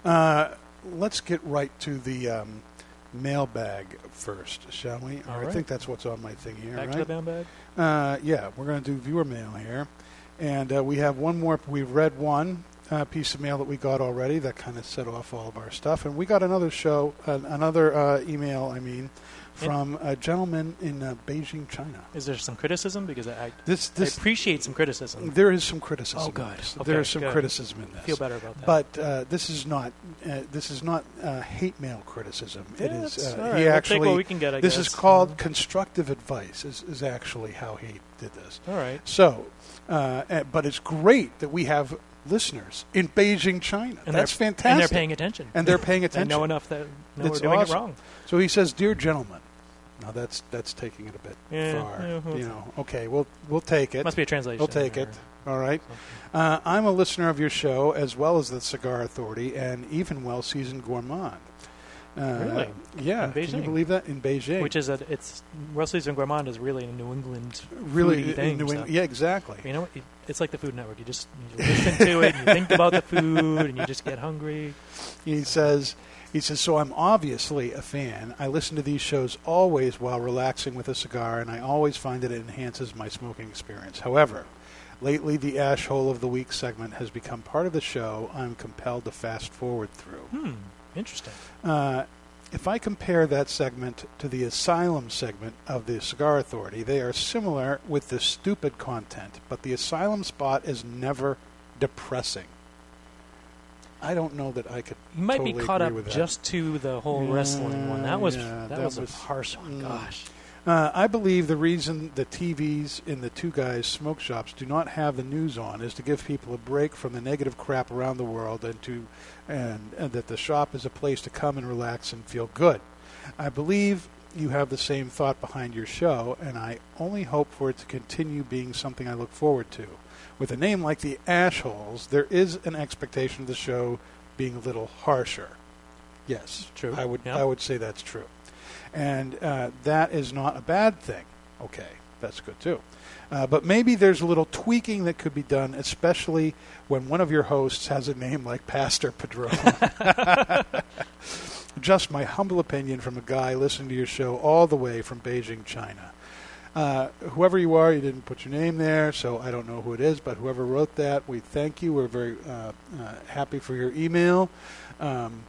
uh, let's get right to the um, mailbag first, shall we? All I right. think that's what's on my thing here, Back right? to the mailbag. Uh, yeah, we're going to do viewer mail here. And uh, we have one more. We've read one uh, piece of mail that we got already that kind of set off all of our stuff. And we got another show, another uh, email, I mean, from a gentleman in uh, Beijing, China. Is there some criticism? Because I, I, This, I appreciate some criticism. there is some criticism. Oh, good. Okay, there is some good. criticism in this. feel better about that. But uh, this is not. Uh, this is not uh, hate mail criticism. yeah, it is. Uh, he right. We'll actually. take what we can get. I this guess. is called Mhm. constructive advice. Is, is actually how he did this. All right. So, uh, uh, but it's great that we have listeners in Beijing, China. And That's fantastic. And they're paying attention. And they're <laughs> paying They attention. know enough that know It's we're doing awesome. it wrong. So he says, "Dear gentlemen." Now that's that's taking it a bit Yeah, far. yeah, well, you know. Okay, we'll we'll take it. Must be a translation. We'll take it. All right. Uh, I'm a listener of your show as well as the Cigar Authority and even well seasoned gourmand. Uh, Really? Yeah. In Can you believe that in Beijing? Which is a, it's Series and Gourmand is really a New England really thing. in New so- England. Yeah, exactly. You know, what? It's like the Food Network. You just you listen to it, and you think about the food, and you just get hungry. He says, he says, so I'm obviously a fan. I listen to these shows always while relaxing with a cigar, and I always find that it enhances my smoking experience. However, lately the ash hole of the week segment has become part of the show I'm compelled to fast forward through. Hmm. Interesting. Uh, if I compare that segment to the asylum segment of the Cigar Authority, they are similar with the stupid content, but the asylum spot is never depressing. I don't know that I could. You might totally be caught up just to the whole Yeah, wrestling one. That was yeah, that, that was, was- a harsh one. mm. Gosh. Uh, I believe the reason the TVs in the two guys' smoke shops do not have the news on is to give people a break from the negative crap around the world, and to and, and that the shop is a place to come and relax and feel good. I believe you have the same thought behind your show, and I only hope for it to continue being something I look forward to. With a name like the Ashholes, there is an expectation of the show being a little harsher. Yes, True. I would Yeah. I would say that's true, and uh, that is not a bad thing. Okay, that's good too. Uh, but maybe there's a little tweaking that could be done, especially when one of your hosts has a name like Pastor Padron. <laughs> Just my humble opinion from a guy listening to your show all the way from Beijing, China. Uh, whoever you are, you didn't put your name there, so I don't know who it is, but whoever wrote that, we thank you. We're very uh, uh, happy for your email. Um,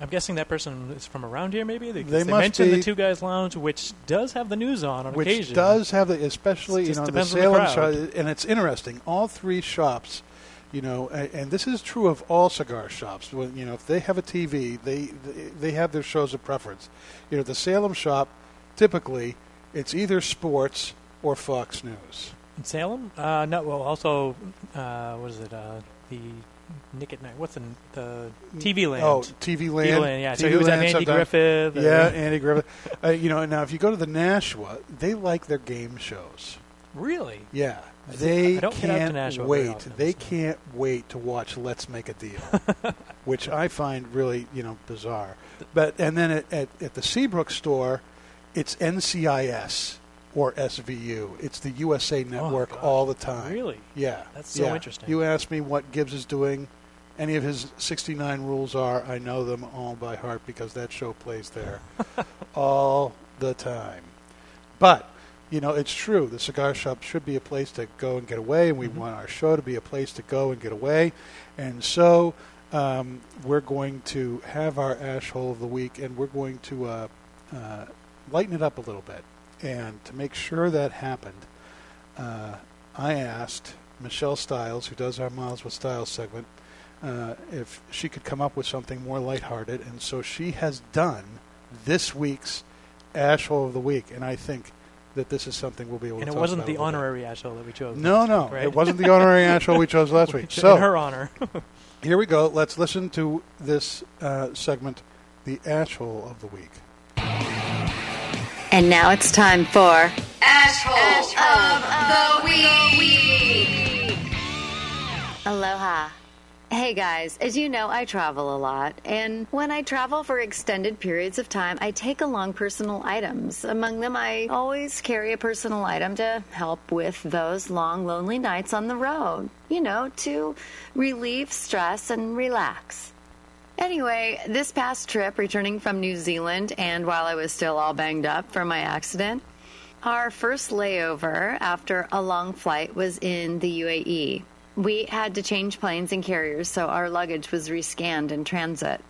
I'm guessing that person is from around here, maybe. They, They they mentioned the Two Guys Lounge, which does have the news on on which occasion. does have the, especially you know the the Salem crowd. shop, and it's interesting. All three shops, you know, and, and this is true of all cigar shops. When you know, if they have a TV, they they, they have their shows of preference. You know, the Salem shop, typically, it's either sports or Fox News. in Salem. Uh, no, well, also, uh, what is it? Uh, the Nick at Night. What's the, the TV Land? Oh, TV Land. TV Land. Yeah. so he was at Andy sometimes. Griffith. uh, Yeah, Andy Griffith. <laughs> uh, you know, now if you go to the Nashua, they like their game shows. Really? Yeah, I don't- they I don't get out to can't wait. often, they so. can't wait to watch Let's Make a Deal, <laughs> which I find really you know bizarre. But and then at, at, at the Seabrook store, it's NCIS or SVU. It's the USA Network Oh, all the time. Really? Yeah, That's so yeah. interesting. You ask me what Gibbs is doing. Any of his 69 rules are, I know them all by heart because that show plays there <laughs> all the time. But, you know, it's true. The cigar shop should be a place to go and get away, and we Mhm. want our show to be a place to go and get away. And so um, we're going to have our ash hole of the week, and we're going to uh, uh, lighten it up a little bit. And to make sure that happened, uh, I asked Michelle Stiles, who does our Miles with Styles segment, uh, if she could come up with something more lighthearted, and so she has done this week's Ash Hole of the Week, and I think that this is something we'll be able And to it wasn't the a little bit. honorary Ash Hole that we chose. No, no, week, right? it wasn't the honorary <laughs> Ash Hole we chose last week. <laughs> So in her honor. <laughs> here we go. Let's listen to this uh, segment, the Ash Hole of the Week. And now it's time for Asshole of the week. Aloha. Hey guys, as you know, I travel a lot, and when I travel for extended periods of time, I take along personal items. Among them, I always carry a personal item to help with those long, lonely nights on the road. You know, to relieve stress and relax. Anyway, this past trip, returning from New Zealand, and while I was still all banged up from my accident, our first layover after a long flight was in the UAE. We had to change planes and carriers, so our luggage was rescanned in transit.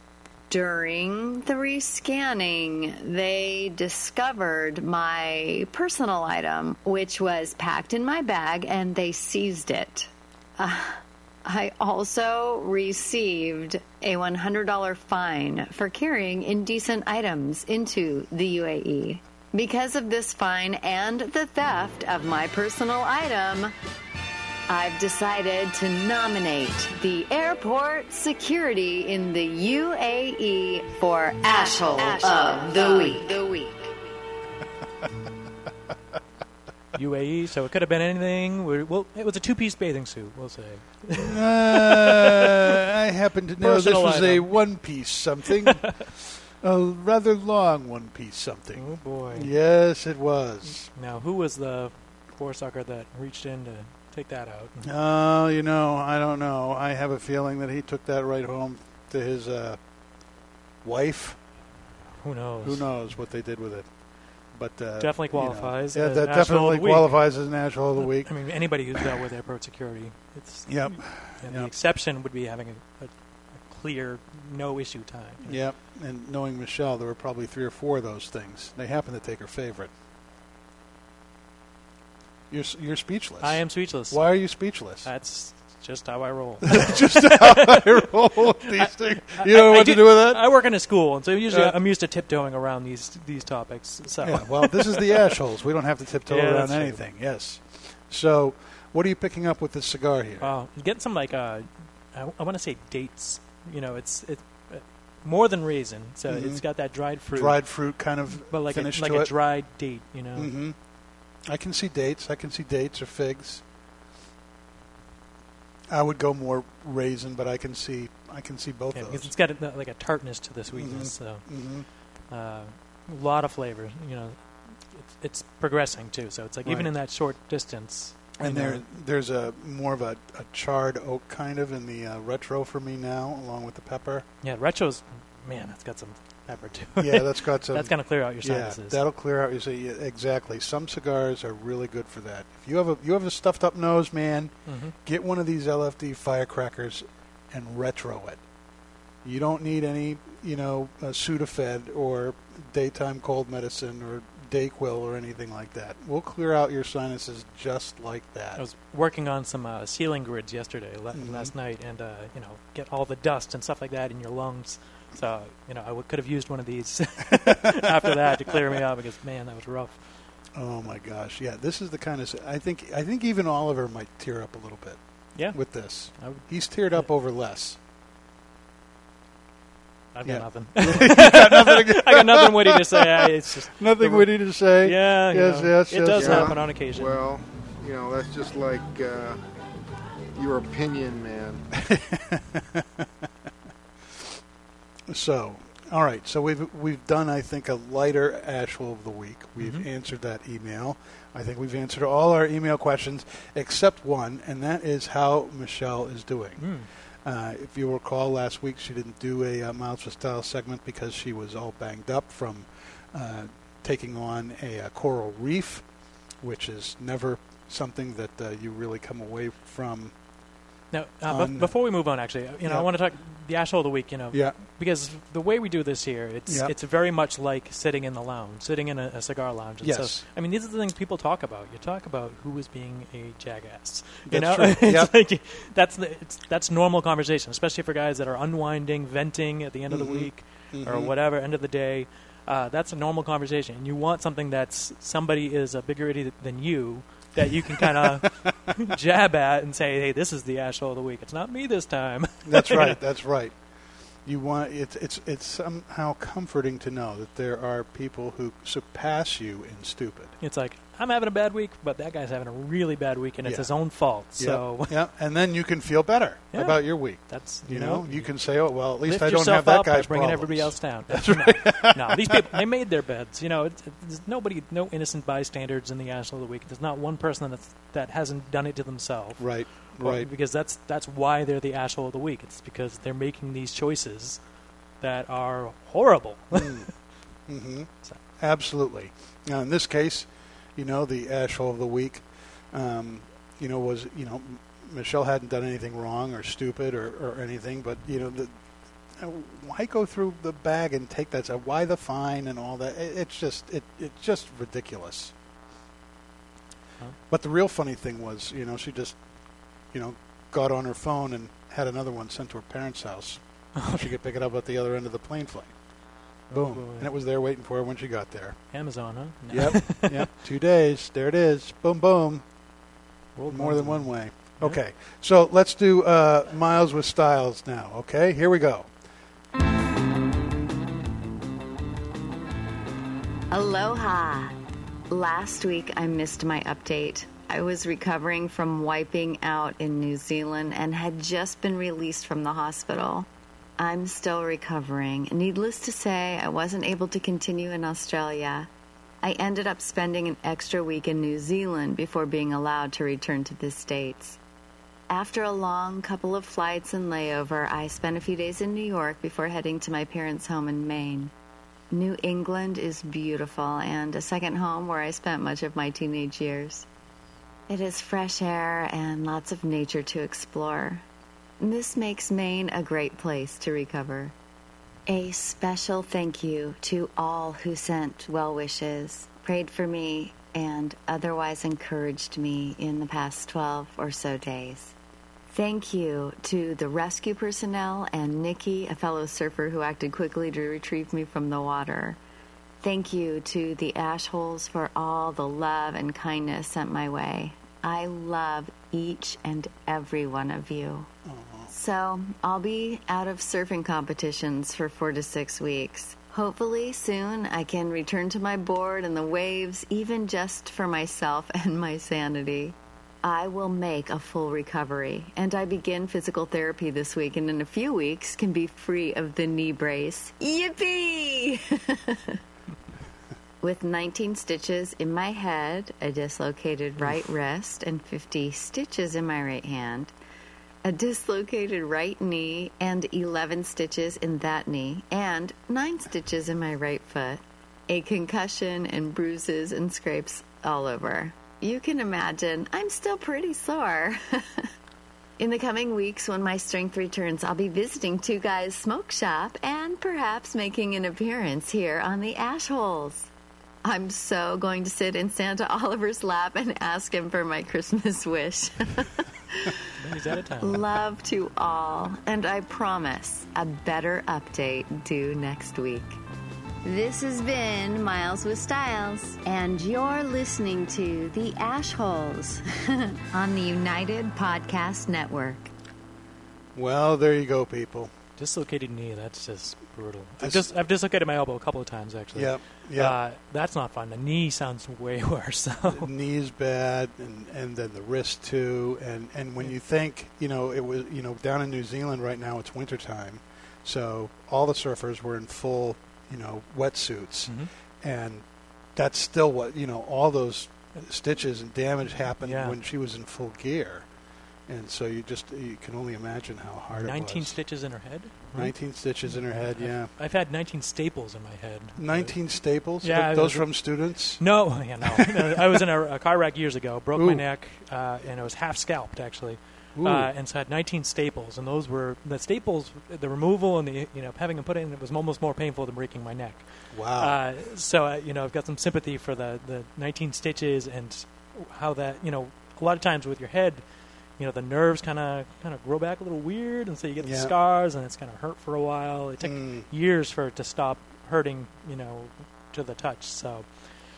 During the rescanning, they discovered my personal item, which was packed in my bag, and they seized it. Uh, I also received a $100 fine for carrying indecent items into the UAE. Because of this fine and the theft of my personal item, I've decided to nominate the airport security in the UAE for Asshole of the Week. The week. UAE, so it could have been anything. We- Well, it was a two-piece bathing suit. We'll say. Uh, I happen to know Personal this was a one piece something. <laughs> a rather long one piece something. Oh boy. Yes, it was. Now, who was the poor sucker that reached in to take that out? Oh, you know, I don't know. I have a feeling that he took that right home to his uh, wife. Who knows? Who knows what they did with it? But uh, Definitely you know, qualifies yeah, as that definitely the Week. qualifies as an asshole of the week. I mean, anybody who's dealt with airport security, it's Yep. And Yep. the exception would be having a, a, clear, no-issue time. Yep. And knowing Michelle, there were probably three or four of those things. They happened to take her favorite. You're you're speechless. I am speechless. Why are you speechless? That's just how I roll. <laughs> Just how I roll <laughs> these things. You know I- I what to do with that? I work in a school, and so usually Yeah. I'm used to tiptoeing around these these topics. So Yeah, well, this is the <laughs> ashholes. We don't have to tiptoe Yeah, around that's true. anything. Yes. So, what are you picking up with this cigar here? Wow, you get some like uh, I, I want to say dates. You know, it's it uh, more than raisin. So Mhm. it's got that dried fruit, Dried fruit kind of but like a, like a it. dried date. You know, hmm I can see dates. I can see dates or figs. I would go more raisin, but I can see I can see both Yeah, of because it's got a, like a tartness to the sweetness. So Mhm. uh, a lot of flavor. You know, it's, it's progressing too. So it's like even in that short distance. And know, there, there's a more of a, a charred oak kind of in the uh, retro for me now, along with the pepper. yeah, retro's man, it's got some pepper too. Yeah, that's got <laughs> some. that's gonna clear out your sinuses. yeah, that'll clear out your si- yeah, exactly. Some cigars are really good for that. If you have a you have a stuffed up nose, man, Mhm. get one of these LFD firecrackers and retro it. You don't need any, you know, uh, Sudafed or daytime cold medicine or Dayquil or anything like that. We'll clear out your sinuses just like that. I was working on some uh, ceiling grids yesterday, la- Mhm. last night, and uh, you know, get all the dust and stuff like that in your lungs. So you know, I w- could have used one of these <laughs> after that to clear me up because man, that was rough. Oh my gosh, yeah, this is the kind of I think I think even Oliver might tear up a little bit. Yeah. with this, I would- he's teared up over less. I've Yeah. <laughs> <laughs> got nothing. You got nothing I got nothing witty to say. I, it's just Nothing witty to say. Yeah, you Yes, know, yes, it yes, does yes. happen on occasion. Well, you know, that's just like uh, your opinion, man. So, all right. So we've we've done, I think, a lighter Ash Hole of the week. We've Mhm. answered that email. I think we've answered all our email questions except one, and that is how Michelle is doing. Mm. Uh, if you recall, last week she didn't do a uh, Miles for Style segment because she was all banged up from uh, taking on a, uh coral reef, which is never something that uh, you really come away from. Now, uh, on- before we move on, actually, you know, Yeah. I want to talk the asshole of the week. You know, Yeah. because the way we do this here, it's Yeah. it's very much like sitting in the lounge, sitting in a, a cigar lounge. And Yes. So, I mean, these are the things people talk about. You talk about who is being a jackass. You That's know, true. <laughs> Yep. like that's the, it's, that's normal conversation, especially for guys that are unwinding, venting at the end of Mhm. the week or Mhm. whatever, end of the day. Uh, that's a normal conversation. And you want something that's somebody is a bigger idiot than you that you can kind of <laughs> jab at and say, "Hey, this is the asshole of the week. It's not me this time." That's <laughs> right. That's right. You want it's it's it's somehow comforting to know that there are people who surpass you in stupid. It's like I'm having a bad week, but that guy's having a really bad week, and it's Yeah. his own fault. So <laughs> yeah, and then you can feel better Yeah. about your week. That's you you know, know, you can say, "Oh, well, at least I don't have that guy's bringing problems." everybody else down. <laughs> That's <laughs> no, right. no, these people they made their beds. You know, it's, it's nobody, no innocent bystanders in the asshole of the week. There's not one person that's, that hasn't done it to themselves. Right, Right. Because that's that's why they're the asshole of the week. It's because they're making these choices that are horrible. <laughs> hmm Absolutely. Now, in this case, you know, the asshole of the week, um, you know, was you know, Michelle hadn't done anything wrong or stupid or, or anything, but you know, the, uh, why go through the bag and take that? Why the fine and all that? It, it's just it it's just ridiculous. Huh? But the real funny thing was, you know, she just, you know, got on her phone and had another one sent to her parents' house. she could pick it up at the other end of the plane flight. Boom. boy. and it was there waiting for her when she got there. Amazon, huh? No. Yep. <laughs> yep. Two days. There it is. Boom, boom. World More than one way. Yeah. Okay. So let's do uh, Miles with Styles now. Okay. Here we go. Aloha. Last week I missed my update. I was recovering from wiping out in New Zealand and had just been released from the hospital. I'm still recovering. Needless to say, I wasn't able to continue in Australia. I ended up spending an extra week in New Zealand before being allowed to return to the States. After a long couple of flights and layover, I spent a few days in New York before heading to my parents' home in Maine. New England is beautiful and a second home where I spent much of my teenage years. It is fresh air and lots of nature to explore. This makes Maine a great place to recover. A special thank you to all who sent well wishes, prayed for me, and otherwise encouraged me in the past 12 or so days. Thank you to the rescue personnel and Nikki, a fellow surfer who acted quickly to retrieve me from the water. Thank you to the Ashholes for all the love and kindness sent my way. I love each and every one of you. So, I'll be out of surfing competitions for four to six weeks. Hopefully, soon I can return to my board and the waves, even just for myself <laughs> and my sanity. I will make a full recovery, and I begin physical therapy this week, and in a few weeks can be free of the knee brace. Yippee! <laughs> With 19 stitches in my head, a dislocated right wrist, and 50 stitches in my right hand, a dislocated right knee, and 11 stitches in that knee, and 9 stitches in my right foot, a concussion and bruises and scrapes all over. You can imagine I'm still pretty sore. <laughs> In the coming weeks, when my strength returns, I'll be visiting Two Guys Smoke Shop and perhaps making an appearance here on the Ash Holes. I'm so going to sit in Santa <laughs> Oliver's lap and ask him for my Christmas wish. <laughs> He's out of town. Love to all, and I promise a better update due next week. This has been Miles with Styles, and you're listening to The Ashholes <laughs> on the United Podcast Network. Well, there you go, people. Dislocated knee. That's just brutal. I've just I've dislocated my elbow a couple of times actually. Yeah, yep. Uh, that's not fun. The knee sounds way <laughs> worse. So. the knees bad and and then the wrist too and and when you think you know it was you know down in New Zealand right now it's wintertime so all the surfers were in full you know wetsuits Mhm. and that's still what you know all those stitches and damage happened Yeah. when she was in full gear and so you just you can only imagine how hard it 19 stitches in her head. right? 19 stitches in her head yeah I've had 19 staples in my head. 19 staples Yeah, I those from students No, <laughs> yeah, no. I was in a, a car wreck years ago, broke my neck, uh, and it was half scalped actually. Uh, and so I had 19 staples, and those were the staples. The removal and the you know having them put in it was almost more painful than breaking my neck. Wow. Uh, so uh, you know I've got some sympathy for the the 19 stitches and how that you know a lot of times with your head, you know the nerves kind of kind of grow back a little weird, and so you get the scars, and it's kind of hurt for a while. It took Mm. years for it to stop hurting, you know, to the touch. So.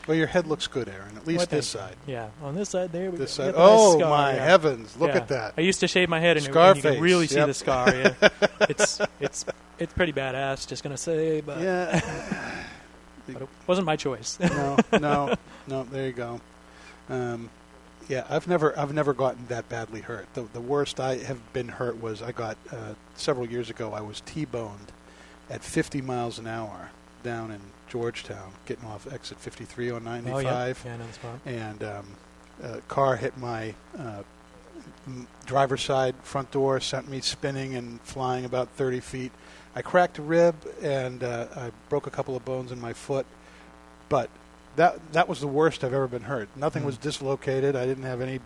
well your head looks good Aaron at least Well, this side. Yeah, on this side there we This go. side. Got nice Oh, my yeah. heavens, look Yeah. at that. I used to shave my head and, it- and you can really see the scar. Yeah. <laughs> it's it's it's pretty badass. Just gonna say, but Yeah. <laughs> but it wasn't my choice. no, no, <laughs> no. There you go. Um, yeah, I've never, I've never gotten that badly hurt. The, the worst I have been hurt was I got uh, several years ago. I was T-boned at 50 miles an hour down in Georgetown, getting off exit 53 on 95, Oh, yeah. Yeah, I spot. and um, a car hit my uh, m- driver's side front door, sent me spinning and flying about 30 feet. I cracked a rib and uh, I broke a couple of bones in my foot, but that that was the worst I've ever been hurt. Nothing Mm. was dislocated. I didn't have any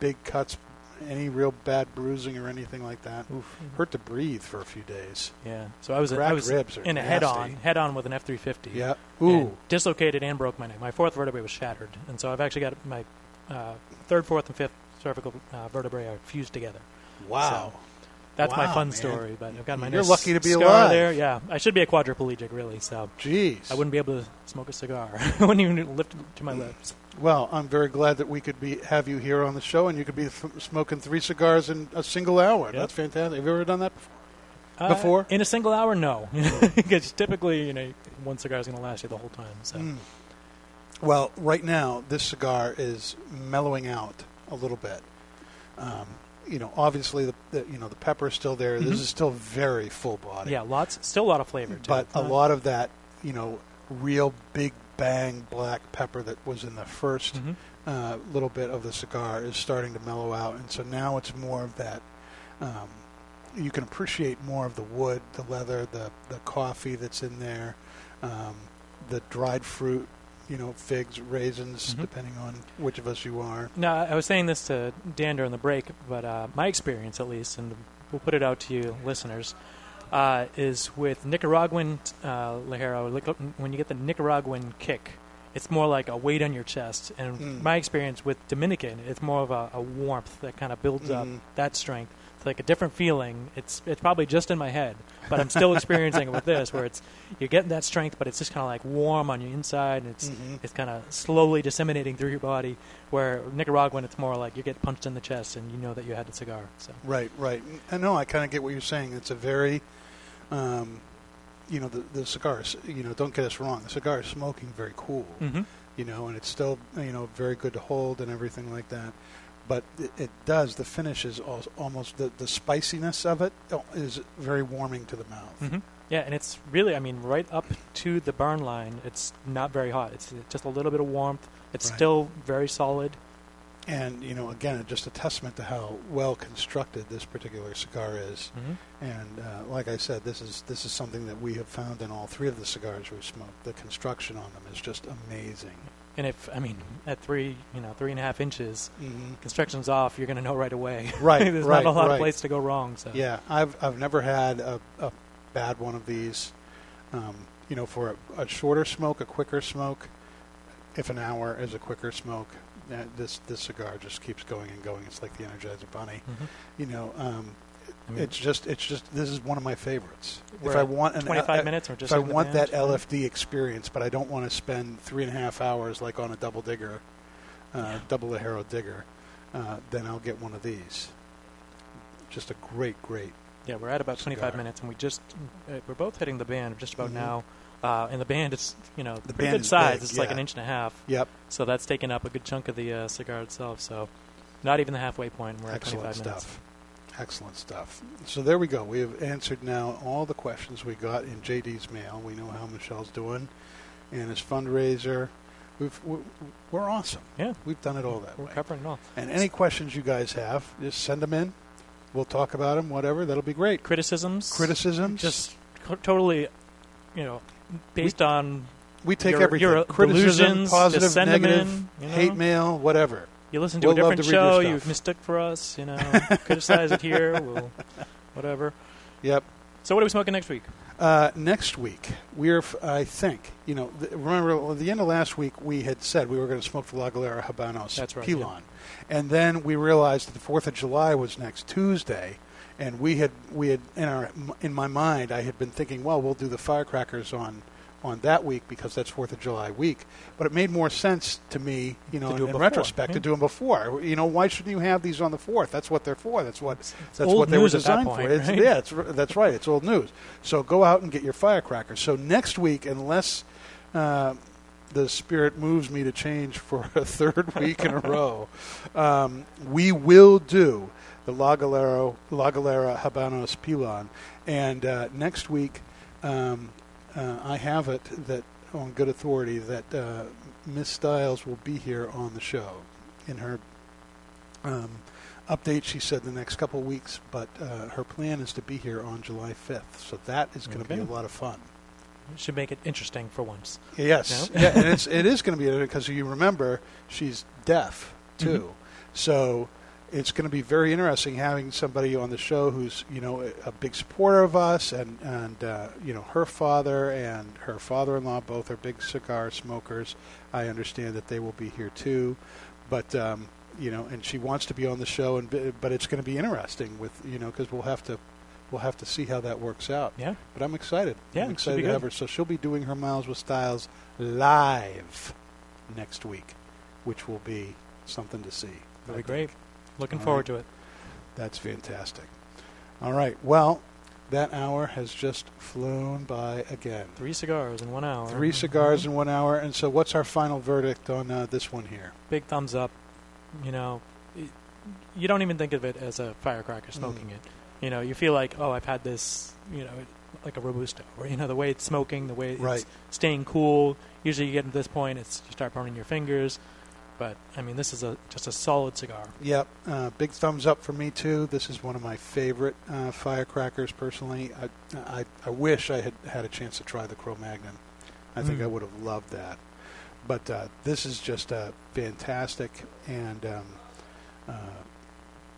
big cuts, any real bad bruising or anything like that. Hurt to breathe for a few days. Yeah. So I was I was in a head-on head on with an F three fifty. Yeah. And Ooh. dislocated and broke my neck. My fourth vertebrae was shattered, and so I've actually got my uh, third, fourth, and fifth cervical uh, vertebrae are fused together. Wow. So that's my fun man. story. But I've got my You're nice lucky to be scar alive. there. Yeah, I should be a quadriplegic really. So Jeez. I wouldn't be able to smoke a cigar. <laughs> I wouldn't even lift it to my lips. Well, I'm very glad that we could be have you here on the show, and you could be f- smoking three cigars in a single hour. That's fantastic. Have you ever done that before? Uh, Before? in a single hour, no, <laughs> because typically you know one cigar is going to last you the whole time. So Mm. Well, right now this cigar is mellowing out a little bit. Um, you know, obviously the, the you know the pepper is still there. Mhm. This is still very full body. yeah, lots, still a lot of flavor. To but a lot of that, you know, real big bang black pepper that was in the 1st Mhm. uh, little bit of the cigar is starting to mellow out, and so now it's more of that. Um, you can appreciate more of the wood, the leather, the the coffee that's in there, um, the dried fruit, you know, figs, raisins, Mhm. depending on which of us you are. No, I was saying this to Dan during the break, but uh, my experience, at least, and we'll put it out to you listeners, uh, is with Nicaraguan uh, uh, When you get the Nicaraguan kick, it's more like a weight on your chest. And Mm. my experience with Dominican, it's more of a, a warmth that kind of builds Mhm. up that strength. Like a different feeling. It's it's probably just in my head, but I'm still <laughs> experiencing it with this, where it's you're getting that strength, but it's just kind of like warm on your inside, and it's Mhm. it's kind of slowly disseminating through your body. Where Nicaraguan, it's more like you get punched in the chest, and you know that you had a cigar. So Right, right. I know. I kind of get what you're saying. It's a very, um, you know, the the cigars. You know, don't get us wrong. The cigar is smoking very cool. Mhm. You know, and it's still you know very good to hold and everything like that. But it, it does. The finish is al- almost the, the spiciness of it is very warming to the mouth. hmm Yeah, and it's really, I mean, right up to the burn line, it's not very hot. It's just a little bit of warmth. It's Right. still very solid. And you know, again, just a testament to how well constructed this particular cigar is. Mhm. And uh, like I said, this is this is something that we have found in all three of the cigars we've smoked. The construction on them is just amazing. And if, I mean, at three, you know, three and a half inches, Mhm. construction's off, you're going to know right away. <laughs> Right, There's right, not a lot right. of place to go wrong. So Yeah, I've I've never had a, a bad one of these. Um, you know, for a, a shorter smoke, a quicker smoke. If an hour is a quicker smoke, uh, this this cigar just keeps going and going. It's like the Energizer Bunny. Mhm. You know, um, I mean- it's just it's just this is one of my favorites. If I want an 25 uh, minutes or just if I want that? LFD experience, but I don't want to spend three and a half hours like on a double digger, uh, double Ligero digger, uh, then I'll get one of these. Just a great, great Yeah, we're at about 25 minutes, and we just uh, we're both hitting the band just about Mhm. now. Uh, and the band is you know The band good size. big, it's like an inch and a half. Yep. So that's taking up a good chunk of the uh, cigar itself. So not even the halfway point. We're Excellent at 25 minutes. Excellent stuff. So there we go. We have answered now all the questions we got in JD's mail. We know how Michelle's doing, and his fundraiser. We've, we're, we're awesome. Yeah, we've done it all that We're way. covering it all. And any questions you guys have, just send them in. We'll talk about them. Whatever. That'll be great. Criticisms. Criticisms. Just co- totally, you know, based on. We take your, everything. Your Criticism, positive, just send 'em negative, in, you know? hate mail, whatever. You listen to We'll a different to show. You've mistook for us. You know, <laughs> criticize it here. We'll, whatever. Yep. So what are we smoking next week? Uh, next week, we're, f- I think, you know, th- remember at the end of last week, we had said we were going to smoke the La Galera Habanos That's right, Pilon. And then we realized that the 4th of July was next Tuesday. And we had, we had in, our, in my mind, I had been thinking, well, we'll do the firecrackers on, on that week because that's 4th of July week. But it made more sense to me, you know, To in, in retrospect, to do them before. You know, why shouldn't you have these on the 4th? That's what they're for. That's what, that's what they were news at that designed point, for. It's, right? yeah, it's, that's right. It's old news. So go out and get your firecrackers. So next week, unless uh, the spirit moves me to change for a <laughs> third week in a <laughs> row, um, we will do the La Galera, La Galera Habanos Pilon. And uh, next week, um, uh, I have it that on good authority that uh, Miss Stiles will be here on the show in her um, update. She said the next couple of weeks, but uh, her plan is to be here on July 5th. So that is going to be a lot of fun. Should make it interesting for once. Yes, No? yeah, and it's <laughs> it is going to be because you remember she's deaf too, Mhm. so it's going to be very interesting having somebody on the show who's you know a, big supporter of us, and and uh, you know her father and her father-in-law both are big cigar smokers. I understand that they will be here too, but. Um, you know, and she wants to be on the show, and but it's going to be interesting with you know because we'll have to we'll have to see how that works out. Yeah. But I'm excited. Yeah, I'm excited to have her. So she'll be doing her Miles with Styles live next week, which will be something to see. That'll I be great. Looking All forward right. to it. That's fantastic. All right. Well, that hour has just flown by again. Three cigars in one hour. Three cigars in one hour. And so, what's our final verdict on uh, this one here? Big thumbs up. You know, you don't even think of it as a firecracker Mm. smoking it. You know, you feel like, oh, I've had this, you know, like a robusto, or you know, the way it's smoking, the way it's Right. staying cool. Usually, you get to this point, it's you start burning your fingers. But I mean, this is a just a solid cigar. Yep, uh, big thumbs up for me too. This is one of my favorite uh, firecrackers personally. I, I I wish I had had a chance to try the Cro-Magnon. I think Mm. I would have loved that. But uh, this is just uh, fantastic, and um, uh,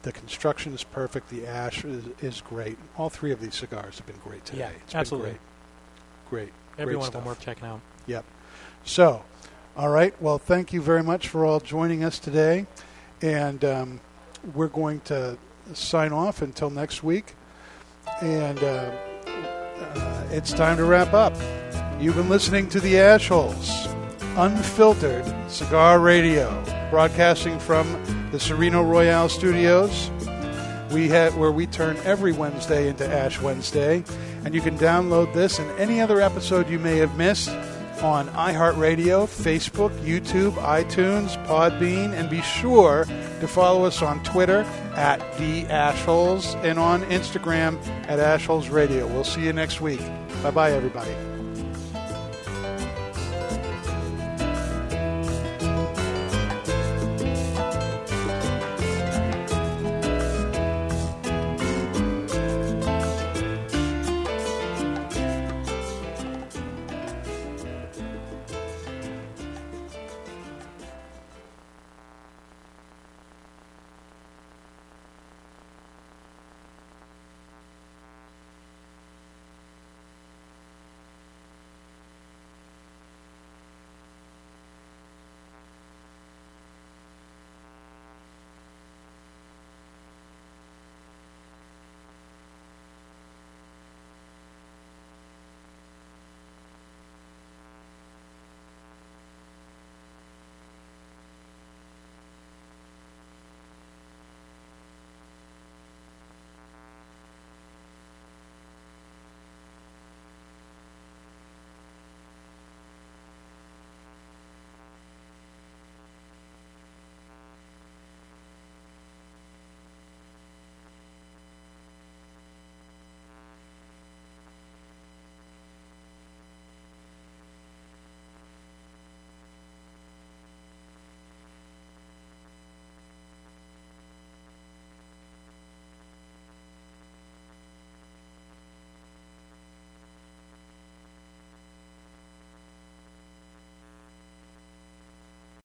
the construction is perfect. The ash is, is great. All three of these cigars have been great today. Yeah, It's been absolutely. great. Great. Every great one of them worth checking out. Yep. So, all right. Well, thank you very much for all joining us today. And um, we're going to sign off until next week. And uh, uh, it's time to wrap up. You've been listening to the Ashholes, unfiltered cigar radio, broadcasting from the Sereno Royale studios. We have where we turn every Wednesday into Ash Wednesday, and you can download this and any other episode you may have missed on iHeartRadio, Facebook, YouTube, iTunes, Podbean, and be sure to follow us on Twitter at the Ashholes and on Instagram at Ashholes Radio. We'll see you next week. Bye bye, everybody.